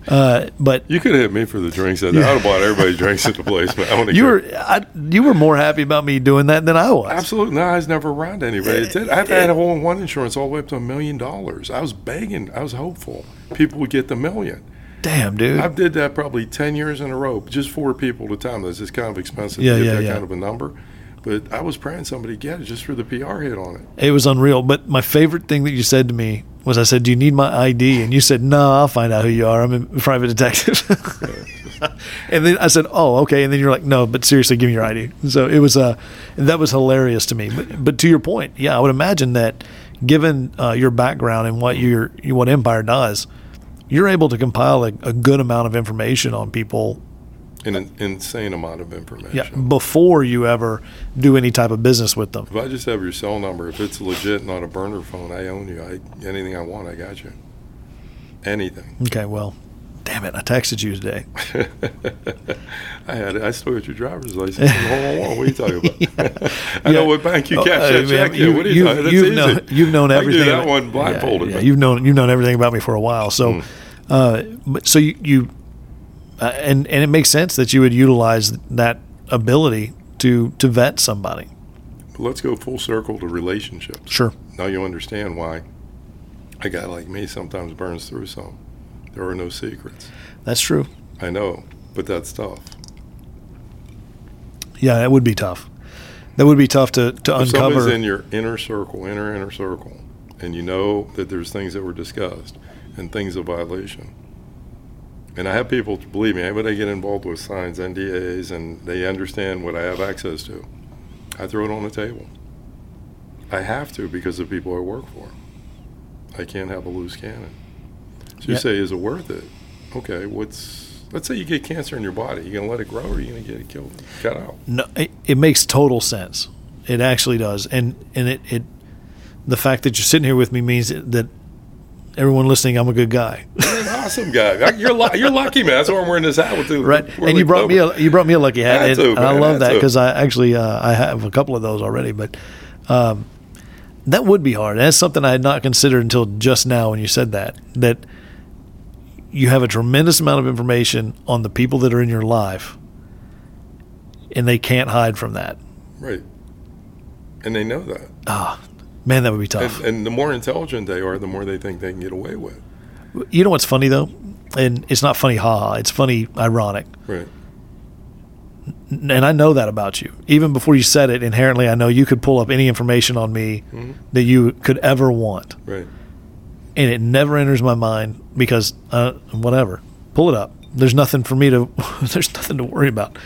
[SPEAKER 1] Uh, but
[SPEAKER 2] You could have hit me for the drinks. I'd have bought everybody drinks at the place, but I
[SPEAKER 1] you were I, you were more happy about me doing that than I was.
[SPEAKER 2] absolutely no. I was never around anybody. I've had a hole in one insurance all the way up to a million dollars. I was begging. I was hopeful people would get the million.
[SPEAKER 1] Damn, dude.
[SPEAKER 2] I did that probably ten years in a row, just four people at a time. That's just kind of expensive
[SPEAKER 1] Yeah,
[SPEAKER 2] to get
[SPEAKER 1] yeah,
[SPEAKER 2] that
[SPEAKER 1] yeah.
[SPEAKER 2] kind of a number. But I was praying somebody get it just for the PR hit on it.
[SPEAKER 1] it was unreal. But my favorite thing that you said to me was, "I said, do you need my ID?" And you said, "No, I'll find out who you are. I'm a private detective." [laughs] and then I said, "Oh, okay." And then you're like, "No, but seriously, give me your ID." So it was uh, that was hilarious to me. But, but to your point, yeah, I would imagine that given uh, your background and what your what Empire does, you're able to compile a, a good amount of information on people.
[SPEAKER 2] An in- insane amount of information.
[SPEAKER 1] Yeah, before you ever do any type of business with them.
[SPEAKER 2] If I just have your cell number, if it's legit, not a burner phone, I own you. I anything I want, I got you. anything.
[SPEAKER 1] Okay, well, damn it, I texted you today. [laughs]
[SPEAKER 2] I had I still got your driver's license. Hold on, hold what are you talking about? [laughs] [laughs] I
[SPEAKER 1] Yeah.
[SPEAKER 2] know what bank you cash
[SPEAKER 1] uh,
[SPEAKER 2] check
[SPEAKER 1] you-.
[SPEAKER 2] What are you,
[SPEAKER 1] you-
[SPEAKER 2] talking? That's
[SPEAKER 1] you've
[SPEAKER 2] easy.
[SPEAKER 1] known- you've known
[SPEAKER 2] everything. I do that one blindfolded.
[SPEAKER 1] Yeah,
[SPEAKER 2] but-
[SPEAKER 1] you've known you've known everything about me for a while. So,
[SPEAKER 2] Mm.
[SPEAKER 1] uh, so you, you uh, and and it makes sense that you would utilize that ability to to vet somebody.
[SPEAKER 2] But let's go full circle to relationships.
[SPEAKER 1] Sure.
[SPEAKER 2] Now you understand why a guy like me sometimes burns through some. There are no secrets.
[SPEAKER 1] That's true.
[SPEAKER 2] I know, but that's tough.
[SPEAKER 1] Yeah, that would be tough. That would be tough to to
[SPEAKER 2] If somebody's
[SPEAKER 1] uncover.
[SPEAKER 2] in your inner circle, inner inner circle, and you know that there's things that were discussed and things of violation. And I have people, believe me, when they get involved with signs, NDAs, and they understand what I have access to, I throw it on the table. I have to because of people I work for. I can't have a loose cannon. So you
[SPEAKER 1] Yeah.
[SPEAKER 2] say, is it worth it? Okay, what's, let's say you get cancer in your body. You going to let it grow or are you going to get it killed, cut out?
[SPEAKER 1] No, it, it makes total sense. It actually does, and and it, it the fact that you're sitting here with me means that everyone listening, I'm a good guy, [laughs]
[SPEAKER 2] You're an awesome guy. You're lu- you're lucky, man. That's why I'm wearing this hat with the
[SPEAKER 1] right? And you brought me a you brought me a lucky hat, and,
[SPEAKER 2] to,
[SPEAKER 1] and I love that because I actually uh, I have a couple of those already, but um, that would be hard. That's something I had not considered until just now when you said that that you have a tremendous amount of information on the people that are in your life, and they can't hide from that.
[SPEAKER 2] right, and they know that.
[SPEAKER 1] Ah, man, that would be tough.
[SPEAKER 2] And, and the more intelligent they are, the more they think they can get away with.
[SPEAKER 1] You know what's funny though, and it's not funny, haha. It's funny, ironic,
[SPEAKER 2] Right.
[SPEAKER 1] and I know that about you. Even before you said it, inherently, I know you could pull up any information on me
[SPEAKER 2] Mhm.
[SPEAKER 1] that you could ever want,
[SPEAKER 2] Right.
[SPEAKER 1] and it never enters my mind because uh, whatever. Pull it up. There's nothing for me to. [laughs] there's nothing to worry about.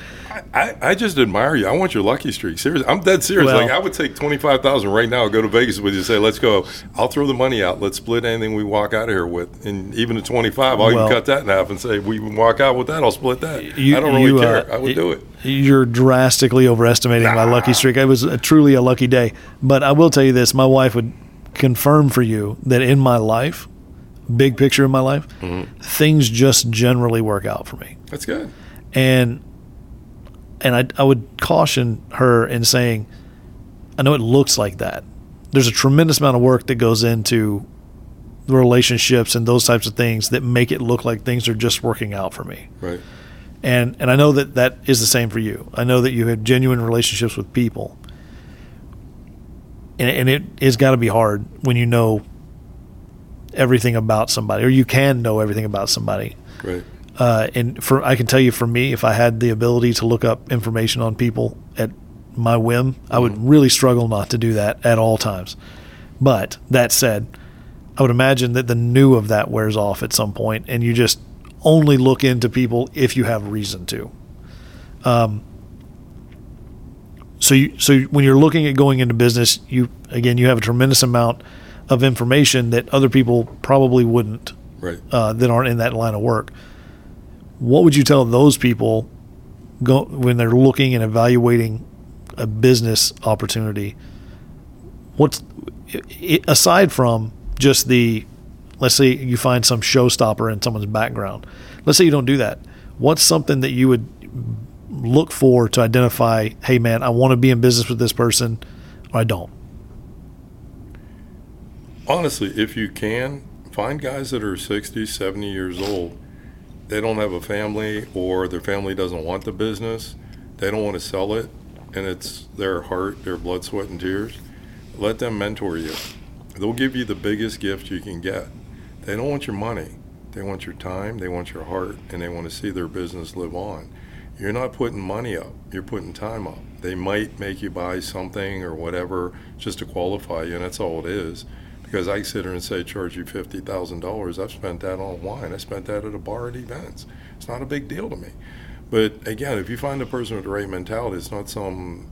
[SPEAKER 2] I, I, just admire you. I want your lucky streak. Seriously, I'm dead serious.
[SPEAKER 1] Well-
[SPEAKER 2] like I would take twenty five thousand right now. Go to Vegas with you. Say, let's go. I'll throw the money out. Let's split anything we walk out of here with, and even the twenty five, I'll
[SPEAKER 1] Well-
[SPEAKER 2] even cut that in half and say we walk out with that. I'll split that.
[SPEAKER 1] You-
[SPEAKER 2] I don't really
[SPEAKER 1] you,
[SPEAKER 2] care.
[SPEAKER 1] uh,
[SPEAKER 2] I would do it.
[SPEAKER 1] You're drastically overestimating my lucky streak. It was a, truly a lucky day. But I will tell you this: my wife would confirm for you that in my life, big picture in my life,
[SPEAKER 2] Mm-hmm.
[SPEAKER 1] things just generally work out for me.
[SPEAKER 2] That's good.
[SPEAKER 1] and and I, I would caution her in saying, I know it looks like that. There's a tremendous amount of work that goes into the relationships and those types of things that make it look like things are just working out for me.
[SPEAKER 2] Right.
[SPEAKER 1] And and I know that that is the same for you. I know that you have genuine relationships with people. And, and it has got to be hard when you know everything about somebody, or you can know everything about somebody.
[SPEAKER 2] Right.
[SPEAKER 1] Uh, and for I can tell you, for me, if I had the ability to look up information on people at my whim, I would really struggle not to do that at all times. But that said, I would imagine that the new of that wears off at some point, and you just only look into people if you have reason to. Um, so you, so when you're looking at going into business, you again you have a tremendous amount of information that other people probably wouldn't
[SPEAKER 2] Right.
[SPEAKER 1] uh, that aren't in that line of work. What would you tell those people go when they're looking and evaluating a business opportunity? What's aside from just the let's say you find some showstopper in someone's background. Let's say you don't do that. What's something that you would look for to identify, hey man, I want to be in business with this person or I don't?
[SPEAKER 2] Honestly, if you can, find guys that are 60, 70 years old. They don't have a family or their family doesn't want the business. They don't want to sell it and it's their heart, their blood, sweat, and tears. Let them mentor you. They'll give you the biggest gift you can get. They don't want your money. They want your time, they want your heart, and they want to see their business live on. You're not putting money up, you're putting time up. They might make you buy something or whatever just to qualify you, and that's all it is. Because I sit here and say, charge you $50,000. I've spent that on wine. I spent that at a bar at events. It's not a big deal to me. But again, if you find a person with the right mentality, it's not some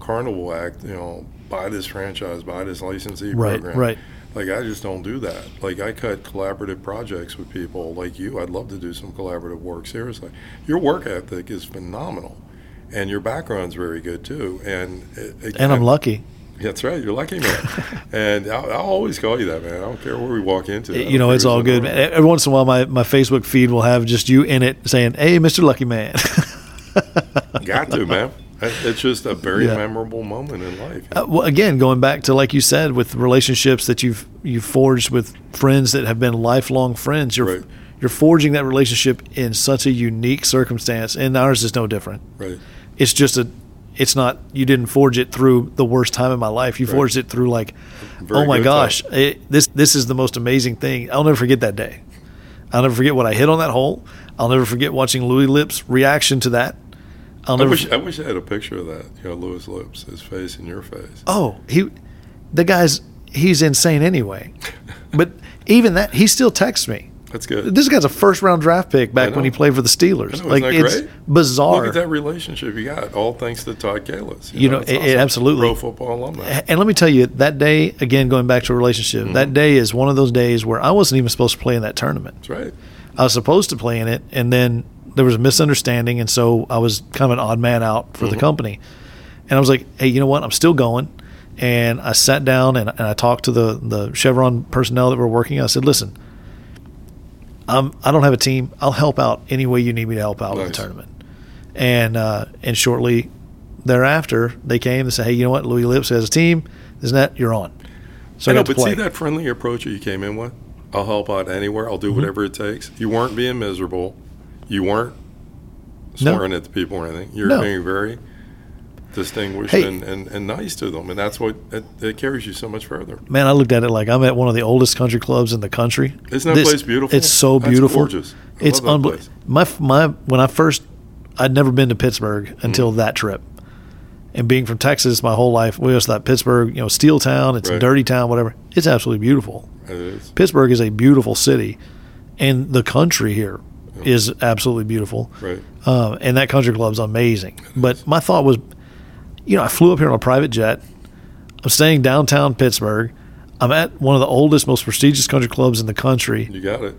[SPEAKER 2] carnival act, you know, buy this franchise, buy this licensee
[SPEAKER 1] Right,
[SPEAKER 2] program.
[SPEAKER 1] right.
[SPEAKER 2] Like I just don't do that. Like I cut collaborative projects with people like you. I'd love to do some collaborative work. Seriously, your work ethic is phenomenal, and your background's very good too. And it,
[SPEAKER 1] And I'm lucky.
[SPEAKER 2] That's right. You're lucky, man. [laughs] and I'll, I'll, always call you that, man. I don't care where we walk into.
[SPEAKER 1] You know, it's all good. Man. Every once in a while, my, my Facebook feed will have just you in it saying, "Hey, Mr. Lucky Man." [laughs]
[SPEAKER 2] Got to, man. It's just a very yeah. memorable moment in life.
[SPEAKER 1] Uh, well, again, going back to like you said, with relationships that you've you've forged with friends that have been lifelong friends, you're right. you're forging that relationship in such a unique circumstance, and ours is no different.
[SPEAKER 2] Right.
[SPEAKER 1] It's just a it's not you didn't forge it through the worst time in my life. You right. forged it through like, Very oh my gosh, it, this this is the most amazing thing. I'll never forget that day. I'll never forget what I hit on that hole. I'll never forget watching Louis Lips' reaction to that.
[SPEAKER 2] I'll never. I wish, I wish I had a picture of that. You know, Louis Lips, his face and your face.
[SPEAKER 1] Oh, he, the guy's he's insane anyway. [laughs] but even that, he still texts me.
[SPEAKER 2] That's good.
[SPEAKER 1] This guy's a first round draft pick back when he played for the Steelers.
[SPEAKER 2] Know, like it's great?
[SPEAKER 1] bizarre.
[SPEAKER 2] Look at that relationship you got, all thanks to Todd Kalis.
[SPEAKER 1] You, you know, know it, awesome. absolutely
[SPEAKER 2] pro football alumni.
[SPEAKER 1] And let me tell you, that day again, going back to a relationship, mm-hmm. that day is one of those days where I wasn't even supposed to play in that tournament.
[SPEAKER 2] That's right.
[SPEAKER 1] I was supposed to play in it, and then there was a misunderstanding, and so I was kind of an odd man out for mm-hmm. the company. And I was like, hey, you know what? I'm still going. And I sat down and, and I talked to the the Chevron personnel that were working. I said, listen I'm, I don't have a team. I'll help out any way you need me to help out nice. with the tournament. And uh, and shortly thereafter, they came and said, "Hey, you know what? Louis Lipps has a team. Isn't that you're on?"
[SPEAKER 2] So I, I know, but play. see that friendly approach that you came in with. I'll help out anywhere. I'll do mm-hmm. whatever it takes. You weren't being miserable. You weren't swearing no. at the people or anything. You're no. being very distinguished hey, and, and, and nice to them, and that's what it, it, carries you so much further.
[SPEAKER 1] Man, I looked at it like I'm at one of the oldest country clubs in the country.
[SPEAKER 2] Isn't that this, place beautiful?
[SPEAKER 1] It's so beautiful.
[SPEAKER 2] That's gorgeous. I
[SPEAKER 1] it's unbelievable. My my when I first, I'd never been to Pittsburgh until mm. that trip, and being from Texas my whole life, we always thought Pittsburgh, you know, steel town. It's right. a dirty town, whatever. It's absolutely beautiful.
[SPEAKER 2] It is.
[SPEAKER 1] Pittsburgh is a beautiful city, and the country here is absolutely beautiful.
[SPEAKER 2] Right.
[SPEAKER 1] Um, and that country club's amazing. But my thought was, you know, I flew up here on a private jet. I'm staying downtown Pittsburgh. I'm at one of the oldest, most prestigious country clubs in the country.
[SPEAKER 2] You got it.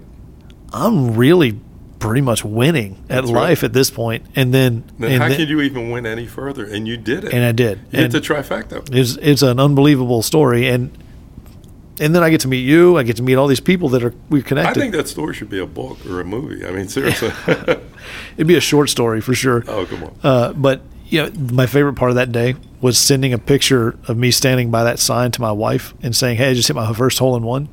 [SPEAKER 1] I'm really pretty much winning at That's life right. at this point. And then,
[SPEAKER 2] then
[SPEAKER 1] and
[SPEAKER 2] how then, could you even win any further? And you did it.
[SPEAKER 1] And I did.
[SPEAKER 2] You and hit the trifecta.
[SPEAKER 1] It's it's an unbelievable story. And and then I get to meet you. I get to meet all these people that are we connected.
[SPEAKER 2] I think that story should be a book or a movie. I mean, seriously, [laughs]
[SPEAKER 1] it'd be a short story for sure.
[SPEAKER 2] Oh, come on.
[SPEAKER 1] Uh, but you know, my favorite part of that day was sending a picture of me standing by that sign to my wife and saying, "Hey, I just hit my first hole in one,"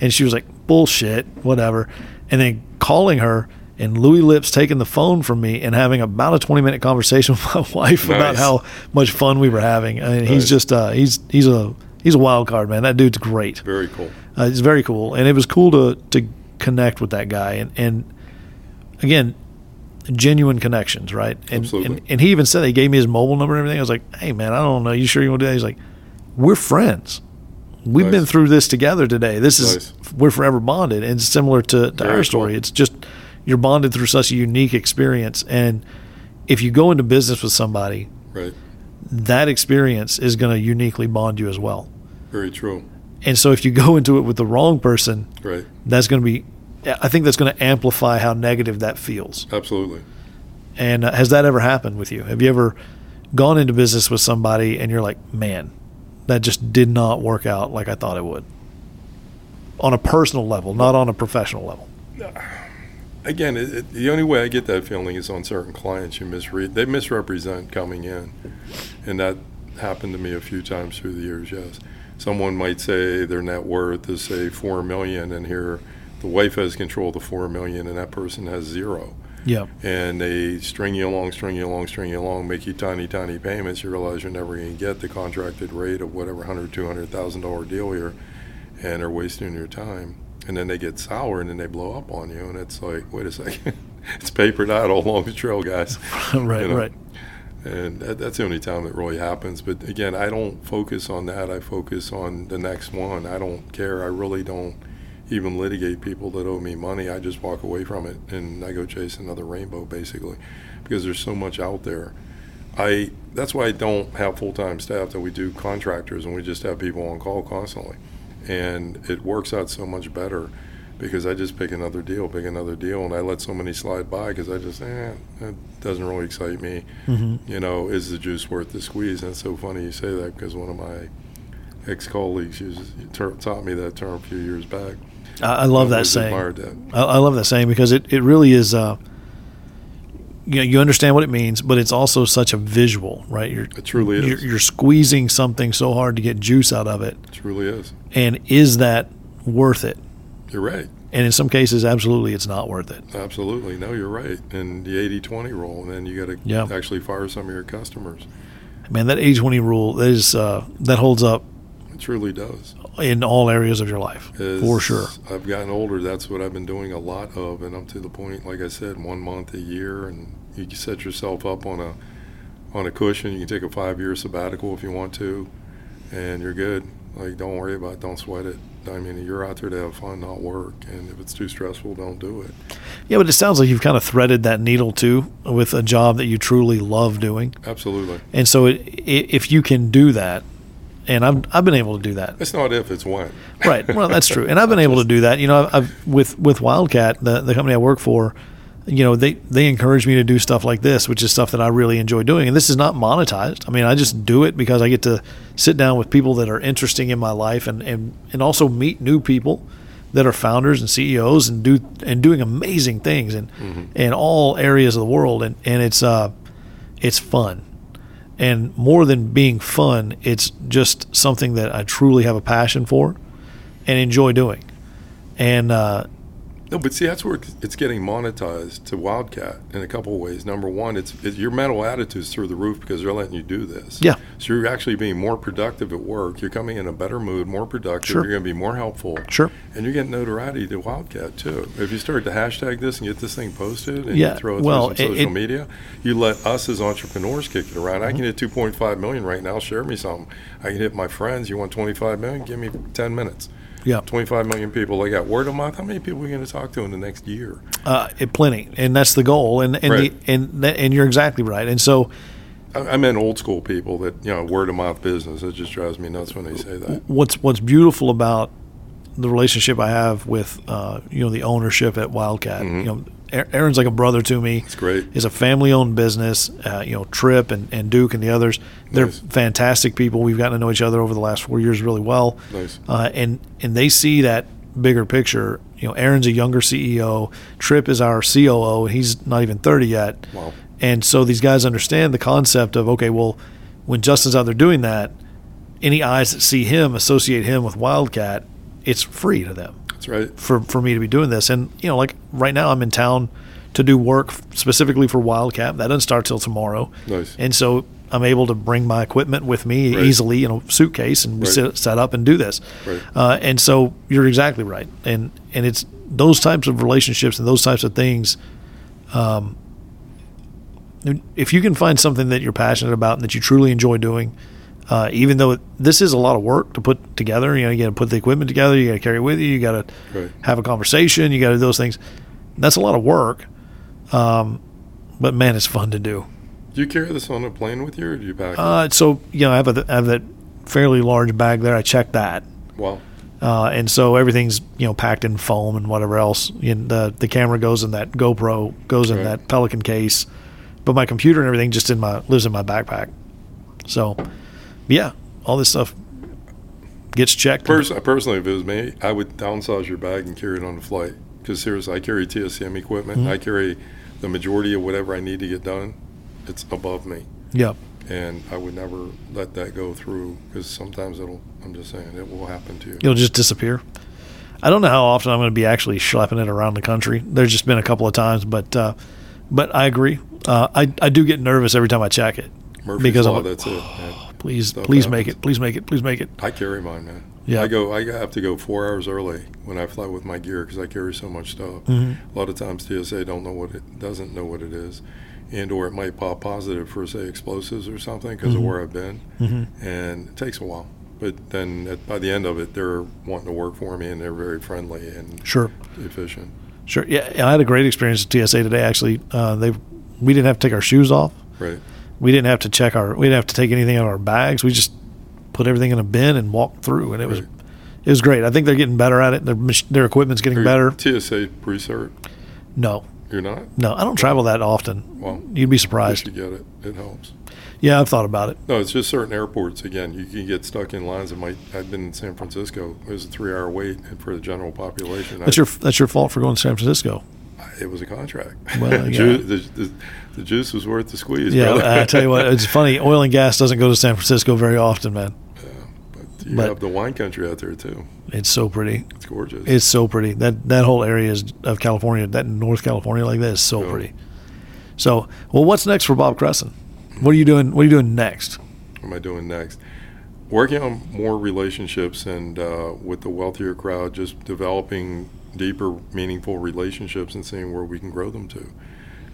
[SPEAKER 1] and she was like, "Bullshit, whatever," and then calling her and Louis Lipps taking the phone from me and having about a 20 minute conversation [laughs] with my wife nice. about how much fun we were having. I mean, nice. he's just uh, he's he's a he's a wild card, man. That dude's great.
[SPEAKER 2] Very cool.
[SPEAKER 1] Uh, it's very cool, and it was cool to to connect with that guy and and again genuine connections, right? And,
[SPEAKER 2] Absolutely.
[SPEAKER 1] and and he even said he gave me his mobile number and everything. I was like, hey man, I don't know. You sure you want to do that? He's like, we're friends. We've nice. been through this together today. This is nice. we're forever bonded, and similar to, to our story. Cool. It's just you're bonded through such a unique experience, and if you go into business with somebody,
[SPEAKER 2] right,
[SPEAKER 1] that experience is going to uniquely bond you as well.
[SPEAKER 2] Very true.
[SPEAKER 1] And so if you go into it with the wrong person,
[SPEAKER 2] right,
[SPEAKER 1] that's going to be I think that's going to amplify how negative that feels.
[SPEAKER 2] Absolutely.
[SPEAKER 1] And uh, has that ever happened with you? Have you ever gone into business with somebody and you're like, man, that just did not work out like I thought it would? On a personal level, not on a professional level.
[SPEAKER 2] Again, it, it, the only way I get that feeling is on certain clients. You misread, they misrepresent coming in, and that happened to me a few times through the years. Yes, someone might say their net worth is say four million, and here the wife has control of the four million and that person has zero.
[SPEAKER 1] Yeah.
[SPEAKER 2] And they string you along, string you along, string you along, make you tiny, tiny payments. You realize you're never going to get the contracted rate of whatever hundred, two hundred thousand dollar deal here, and are wasting your time. And then they get sour and then they blow up on you, and it's like, wait a second, [laughs] it's papered out all along the trail, guys. [laughs]
[SPEAKER 1] right, you know? right.
[SPEAKER 2] And that, that's the only time it really happens. But again, I don't focus on that. I focus on the next one. I don't care. I really don't even litigate people that owe me money. I just walk away from it and I go chase another rainbow basically because there's so much out there. I that's why I don't have full-time staff that we do contractors and we just have people on call constantly. And it works out so much better because I just pick another deal, pick another deal, and I let so many slide by because I just, eh, it doesn't really excite me.
[SPEAKER 1] Mm-hmm.
[SPEAKER 2] You know, is the juice worth the squeeze? And it's so funny you say that because one of my ex colleagues taught me that term a few years back.
[SPEAKER 1] I, I love that saying.
[SPEAKER 2] that.
[SPEAKER 1] I, I love that saying because it, it really is. Uh, you know, you understand what it means, but it's also such a visual, right? You're
[SPEAKER 2] It truly is.
[SPEAKER 1] you're, you're squeezing something so hard to get juice out of it,
[SPEAKER 2] It truly is.
[SPEAKER 1] and is that worth it?
[SPEAKER 2] You're right.
[SPEAKER 1] And in some cases, absolutely, it's not worth it.
[SPEAKER 2] Absolutely. No, you're right. And the 80 20 rule, and then you got to
[SPEAKER 1] Yeah.
[SPEAKER 2] actually fire some of your customers.
[SPEAKER 1] Man, that 80-20 rule that is uh, that holds up
[SPEAKER 2] It truly does.
[SPEAKER 1] In all areas of your life for sure.
[SPEAKER 2] I've gotten older, that's what I've been doing a lot of, and I'm to the point, like I said, one month a year, and you set yourself up on a on a cushion. You can take a five year sabbatical if you want to, and you're good. Like, don't worry about it. Don't sweat it. I mean, you're out there to have fun, not work. And if it's too stressful, don't do it.
[SPEAKER 1] Yeah, but it sounds like you've kind of threaded that needle too with a job that you truly love doing,
[SPEAKER 2] Absolutely.
[SPEAKER 1] and so it, i if you can do that, and I've I've been able to do that.
[SPEAKER 2] It's not if, it's when.
[SPEAKER 1] Right. Well, that's true, and I've [laughs] been able to do that. You know, I've, I've with with Wildcat, the the company I work for. You know, they they encourage me to do stuff like this, which is stuff that I really enjoy doing. And this is not monetized. I mean, I just do it because I get to sit down with people that are interesting in my life, and and and also meet new people that are founders and CEOs and do and doing amazing things in in all areas of the world. And and it's uh, it's fun and more than being fun, it's just something that I truly have a passion for and enjoy doing. And uh,
[SPEAKER 2] No, but see, that's where it's getting monetized to Wildcat in a couple of ways. Number one, it's, it's your mental attitude's through the roof because they're letting you do this.
[SPEAKER 1] Yeah.
[SPEAKER 2] So you're actually being more productive at work. You're coming in a better mood, more productive.
[SPEAKER 1] Sure.
[SPEAKER 2] You're going to be more helpful.
[SPEAKER 1] Sure.
[SPEAKER 2] And you're getting notoriety to Wildcat too. If you start to hashtag this and get this thing posted and
[SPEAKER 1] Yeah,
[SPEAKER 2] you throw it
[SPEAKER 1] well,
[SPEAKER 2] through some
[SPEAKER 1] it-
[SPEAKER 2] social
[SPEAKER 1] it-
[SPEAKER 2] media, you let us as entrepreneurs kick it around.
[SPEAKER 1] Mm-hmm.
[SPEAKER 2] I can hit 2.5 million right now. Share me something. I can hit my friends. You want 25 million? Give me 10 minutes.
[SPEAKER 1] Yeah,
[SPEAKER 2] 25 million people. They got word of mouth. How many people are we going to talk to in the next year?
[SPEAKER 1] uh, it, plenty, and that's the goal. And and
[SPEAKER 2] Right.
[SPEAKER 1] the, and that, and you're exactly right. And so,
[SPEAKER 2] I, I meant old school people that you know word of mouth business. It just drives me nuts when they say that.
[SPEAKER 1] what's what's beautiful about the relationship I have with uh, you know the ownership at Wildcat.
[SPEAKER 2] Mhm.
[SPEAKER 1] You know, Aaron's like a brother to me.
[SPEAKER 2] It's great.
[SPEAKER 1] It's a family-owned business. Uh, you know, Trip and, and Duke and the others. They're
[SPEAKER 2] Nice.
[SPEAKER 1] fantastic people. We've gotten to know each other over the last four years really well.
[SPEAKER 2] Nice.
[SPEAKER 1] Uh, and and they see that bigger picture. You know, Aaron's a younger CEO. Trip is our COO, and he's not even thirty yet.
[SPEAKER 2] Wow.
[SPEAKER 1] And so these guys understand the concept of okay, well, when Justin's out there doing that, any eyes that see him associate him with Wildcat, it's free to them
[SPEAKER 2] right.
[SPEAKER 1] for for me to be doing this. And you know, like right now, I'm in town to do work specifically for Wildcat. That doesn't start till tomorrow,
[SPEAKER 2] Nice.
[SPEAKER 1] and so I'm able to bring my equipment with me
[SPEAKER 2] Right.
[SPEAKER 1] easily in a suitcase and
[SPEAKER 2] Right.
[SPEAKER 1] sit, set up and do this.
[SPEAKER 2] Right.
[SPEAKER 1] Uh, and so you're exactly right. And and it's those types of relationships and those types of things. Um, if you can find something that you're passionate about and that you truly enjoy doing, uh, even though it, this is a lot of work to put together, you know, you got to put the equipment together, you got to carry it with you, you got to
[SPEAKER 2] Right.
[SPEAKER 1] have a conversation, you got to do those things. That's a lot of work, um, but man, it's fun to do.
[SPEAKER 2] Do you carry this on a plane with you, or do you pack
[SPEAKER 1] Uh, so you know, I have, a, I have that fairly large bag there. I check that.
[SPEAKER 2] Wow.
[SPEAKER 1] uh, and so everything's you know packed in foam and whatever else. And the the camera goes in that GoPro goes in
[SPEAKER 2] Right.
[SPEAKER 1] that Pelican case, but my computer and everything just in my lives in my backpack. So, yeah, all this stuff gets checked.
[SPEAKER 2] Pers- personally, if it was me, I would downsize your bag and carry it on the flight. Because seriously, I carry TSM equipment.
[SPEAKER 1] Mm-hmm.
[SPEAKER 2] I carry the majority of whatever I need to get done. It's above me,
[SPEAKER 1] yeah,
[SPEAKER 2] and I would never let that go through. Because sometimes it'll. I'm just saying, it will happen to you.
[SPEAKER 1] it'll just disappear. I don't know how often I'm going to be actually schlepping it around the country. There's just been a couple of times, but uh, but I agree. Uh, I I do get nervous every time I check it.
[SPEAKER 2] Murphy's
[SPEAKER 1] because I'm like,
[SPEAKER 2] that's it. man.
[SPEAKER 1] Please,
[SPEAKER 2] Stuff
[SPEAKER 1] please make it. Please make it. Please make it.
[SPEAKER 2] I carry mine, man.
[SPEAKER 1] Yeah.
[SPEAKER 2] I go. I have to go four hours early when I fly with my gear because I carry so much stuff.
[SPEAKER 1] Mhm.
[SPEAKER 2] A lot of times TSA don't know what it doesn't know what it is, and or it might pop positive for say explosives or something because
[SPEAKER 1] Mhm.
[SPEAKER 2] of where I've been,
[SPEAKER 1] Mhm.
[SPEAKER 2] and it takes a while. But then at, by the end of it, they're wanting to work for me and they're very friendly and
[SPEAKER 1] Sure.
[SPEAKER 2] efficient.
[SPEAKER 1] Sure. Yeah, and I had a great experience at TSA today. Actually, uh, they we didn't have to take our shoes off.
[SPEAKER 2] Right.
[SPEAKER 1] We didn't have to check our. We didn't have to take anything out of our bags. We just put everything in a bin and walked through, and it was
[SPEAKER 2] Right.
[SPEAKER 1] it was great. I think they're getting better at it. Their their equipment's getting
[SPEAKER 2] Are
[SPEAKER 1] better.
[SPEAKER 2] TSA pre-cert.
[SPEAKER 1] No,
[SPEAKER 2] You're not.
[SPEAKER 1] no, I don't travel that often.
[SPEAKER 2] Well,
[SPEAKER 1] You'd be surprised.
[SPEAKER 2] should get it. It helps.
[SPEAKER 1] Yeah, I've thought about it.
[SPEAKER 2] No, it's just certain airports. Again, you can get stuck in lines that might. I've been in San Francisco. It was a three-hour wait for the general population.
[SPEAKER 1] That's
[SPEAKER 2] I-
[SPEAKER 1] your that's your fault for going to San Francisco.
[SPEAKER 2] It was a contract.
[SPEAKER 1] Well, [laughs] yeah.
[SPEAKER 2] Ju- the, the, the juice was worth the squeeze.
[SPEAKER 1] Yeah,
[SPEAKER 2] brother.
[SPEAKER 1] I tell you what, it's funny. [laughs] Oil and gas doesn't go to San Francisco very often, man.
[SPEAKER 2] but you
[SPEAKER 1] but-
[SPEAKER 2] have the wine country out there too.
[SPEAKER 1] It's so pretty.
[SPEAKER 2] It's gorgeous.
[SPEAKER 1] It's so pretty. That that whole area is, of California, that North California like that is so
[SPEAKER 2] Yeah.
[SPEAKER 1] pretty. So, well, what's next for Bob Kresson? What are you doing? What are you doing next?
[SPEAKER 2] what am I doing next? Working on more relationships and uh, with the wealthier crowd, just developing deeper, meaningful relationships and seeing where we can grow them to.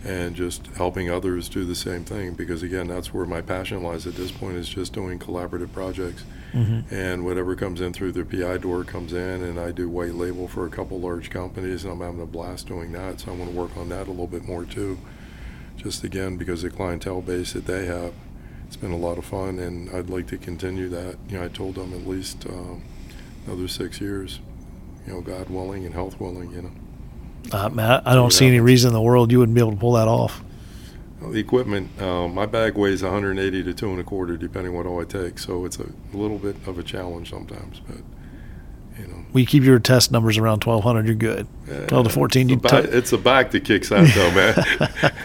[SPEAKER 2] And just helping others do the same thing because, again, that's where my passion lies at this point is just doing collaborative projects. And whatever comes in through the PI door comes in, and I do white label for a couple large companies, and I'm having a blast doing that. So I want to work on that a little bit more too. Just again, because the clientele base that they have, it's been a lot of fun, and I'd like to continue that. You know, I told them at least um, another six years, you know, God willing and health willing. You know,
[SPEAKER 1] Uh, man, I, don't see any reason in the world you wouldn't be able to pull that off.
[SPEAKER 2] Well, the equipment, um, my bag weighs 180 to two and a quarter, depending on what all I take. So it's a little bit of a challenge sometimes, but you know.
[SPEAKER 1] We keep your test numbers around 1200, you're good. 12 to 14, you
[SPEAKER 2] It's back, it's the back that kicks out, though, man.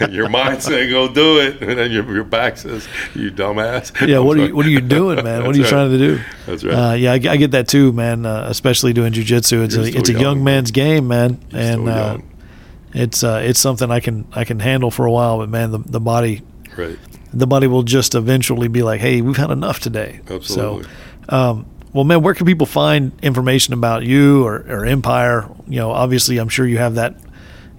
[SPEAKER 2] [laughs] [laughs] your mind saying go do it, and then your, your back says, "You dumbass." [laughs]
[SPEAKER 1] Yeah,
[SPEAKER 2] I'm
[SPEAKER 1] what are you what are you doing, man? What are you
[SPEAKER 2] That's
[SPEAKER 1] trying to do?
[SPEAKER 2] That's right.
[SPEAKER 1] Uh, yeah, I, I get that too, man. Uh, especially doing jujitsu, it's
[SPEAKER 2] You're
[SPEAKER 1] a it's a young
[SPEAKER 2] young.
[SPEAKER 1] man's game, man, and uh, it's uh, it's something I can I can handle for a while. But man, the the body
[SPEAKER 2] right.
[SPEAKER 1] the body will just eventually be like, hey, we've had enough today.
[SPEAKER 2] Absolutely.
[SPEAKER 1] So, um, well, man, where can people find information about you or, or Empire? You know, obviously, I'm sure you have that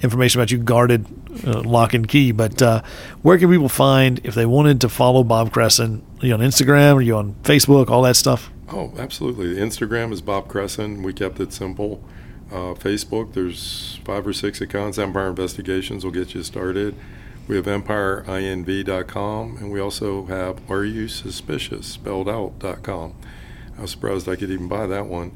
[SPEAKER 1] information about you guarded, uh, lock and key. But uh, where can people find if they wanted to follow Bob Kresson? Are you on Instagram? Are you on Facebook? All that stuff.
[SPEAKER 2] Oh, absolutely. Instagram is Bob Kresson. We kept it simple. Uh, Facebook, there's five or six accounts. Empire Investigations will get you started. We have empireinv.com, and we also have Are You Suspicious spelled out.com. I was surprised I could even buy that one.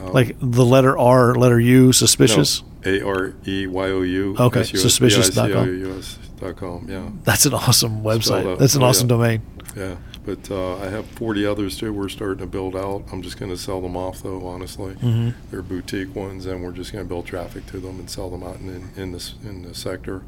[SPEAKER 2] Um,
[SPEAKER 1] Like the letter R, letter U, suspicious.
[SPEAKER 2] A R E Y O U.
[SPEAKER 1] Okay,
[SPEAKER 2] S U S
[SPEAKER 1] suspicious.com.
[SPEAKER 2] B I C O U S dot com. Yeah.
[SPEAKER 1] That's an awesome website. That's an awesome domain.
[SPEAKER 2] Yeah, but uh, I have 40 others too. We're starting to build out. I'm just going to sell them off though. Honestly,
[SPEAKER 1] Mm-hmm.
[SPEAKER 2] they're boutique ones, and we're just going to build traffic to them and sell them out in in, in this in the sector.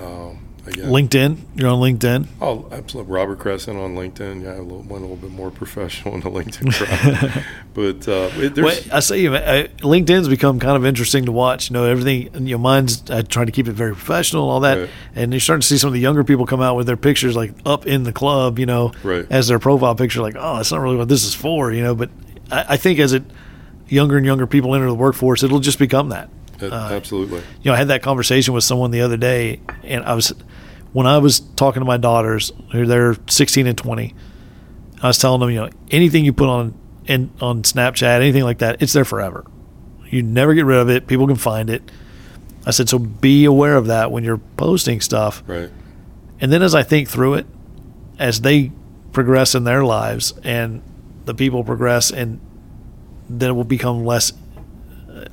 [SPEAKER 2] Um,
[SPEAKER 1] LinkedIn. You're on LinkedIn.
[SPEAKER 2] Oh, absolutely. Robert Kresson on LinkedIn. Yeah, a little, one a little bit more [laughs] professional in the LinkedIn crowd. [laughs] but uh, it,
[SPEAKER 1] Well, I say, uh, LinkedIn's become kind of interesting to watch. You know, everything. You know, mine's I try to keep it very professional and all that.
[SPEAKER 2] Right.
[SPEAKER 1] And you're starting to see some of the younger people come out with their pictures like up in the club. You know,
[SPEAKER 2] Right.
[SPEAKER 1] as their profile picture. Like, oh, that's not really what this is for. You know, but I, I think as it younger and younger people enter the workforce, it'll just become that.
[SPEAKER 2] It-
[SPEAKER 1] uh,
[SPEAKER 2] absolutely
[SPEAKER 1] You know, I had that conversation with someone the other day, and I was when I was talking to my daughters, who they're 16 and 20. I was telling them, you know, anything you put on in on Snapchat, anything like that, it's there forever. You never get rid of it. People can find it. I said, so be aware of that when you're posting stuff.
[SPEAKER 2] right.
[SPEAKER 1] And then as I think through it, as they progress in their lives and the people progress, and then it will become less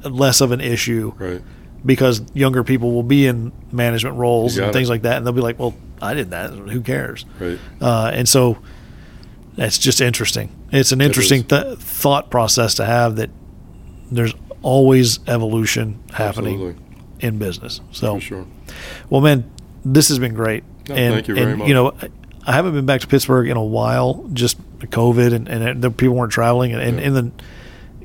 [SPEAKER 1] less of an issue
[SPEAKER 2] Right.
[SPEAKER 1] because younger people will be in management roles and things
[SPEAKER 2] it.
[SPEAKER 1] like that, and they'll be like, "Well, I did that. Who cares?"
[SPEAKER 2] Right.
[SPEAKER 1] Uh, and so that's just interesting. It's an interesting th- thought process to have that there's always evolution happening
[SPEAKER 2] Absolutely.
[SPEAKER 1] in business. So,
[SPEAKER 2] For sure.
[SPEAKER 1] well, man, this has been great.
[SPEAKER 2] No,
[SPEAKER 1] and,
[SPEAKER 2] thank you very
[SPEAKER 1] and,
[SPEAKER 2] much.
[SPEAKER 1] You know, I- haven't been back to Pittsburgh in a while, just COVID, and, and the people weren't traveling, and,
[SPEAKER 2] Yeah.
[SPEAKER 1] and then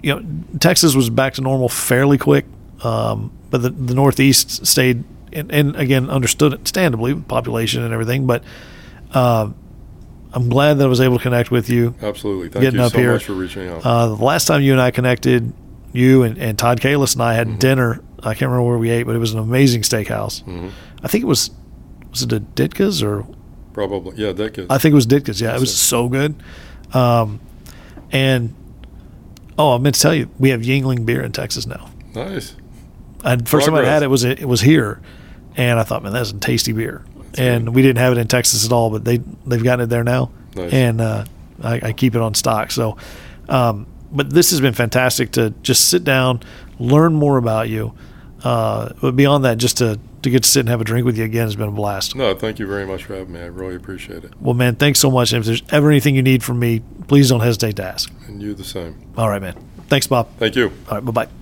[SPEAKER 1] you know, Texas was back to normal fairly quick, um, but the, the Northeast stayed, and, and again, understood understandably, population and everything. But um, I'm glad that I was able to connect with you.
[SPEAKER 2] Absolutely. Thank
[SPEAKER 1] Getting
[SPEAKER 2] you
[SPEAKER 1] up
[SPEAKER 2] so
[SPEAKER 1] here.
[SPEAKER 2] much for reaching out.
[SPEAKER 1] Uh, the last time you and I connected, you and, and Todd Kalis and I
[SPEAKER 2] Mm-hmm.
[SPEAKER 1] had dinner. I can't remember where we ate, but it was an amazing steakhouse.
[SPEAKER 2] Mhm.
[SPEAKER 1] I think it was was it a Ditka's or
[SPEAKER 2] Probably. Yeah, could.
[SPEAKER 1] I think it was Ditka's. Yeah, it was
[SPEAKER 2] it.
[SPEAKER 1] so good. Um, and oh, I meant to tell you, we have Yuengling beer in Texas now.
[SPEAKER 2] nice.
[SPEAKER 1] I, first time I had it was it was here, and I thought, man, that's a tasty beer. and we didn't have it in Texas at all, but they they've gotten it there now,
[SPEAKER 2] Nice.
[SPEAKER 1] and uh, I, I keep it on stock. So, um, but this has been fantastic to just sit down, learn more about you. Uh, but beyond that, just to to get to sit and have a drink with you again has been a blast.
[SPEAKER 2] No, thank you very much for having me. I really appreciate it.
[SPEAKER 1] Well, man, thanks so much. And if there's ever anything you need from me, please don't hesitate to ask.
[SPEAKER 2] And you the same.
[SPEAKER 1] All right, man. Thanks, Bob.
[SPEAKER 2] Thank you.
[SPEAKER 1] All right, bye bye.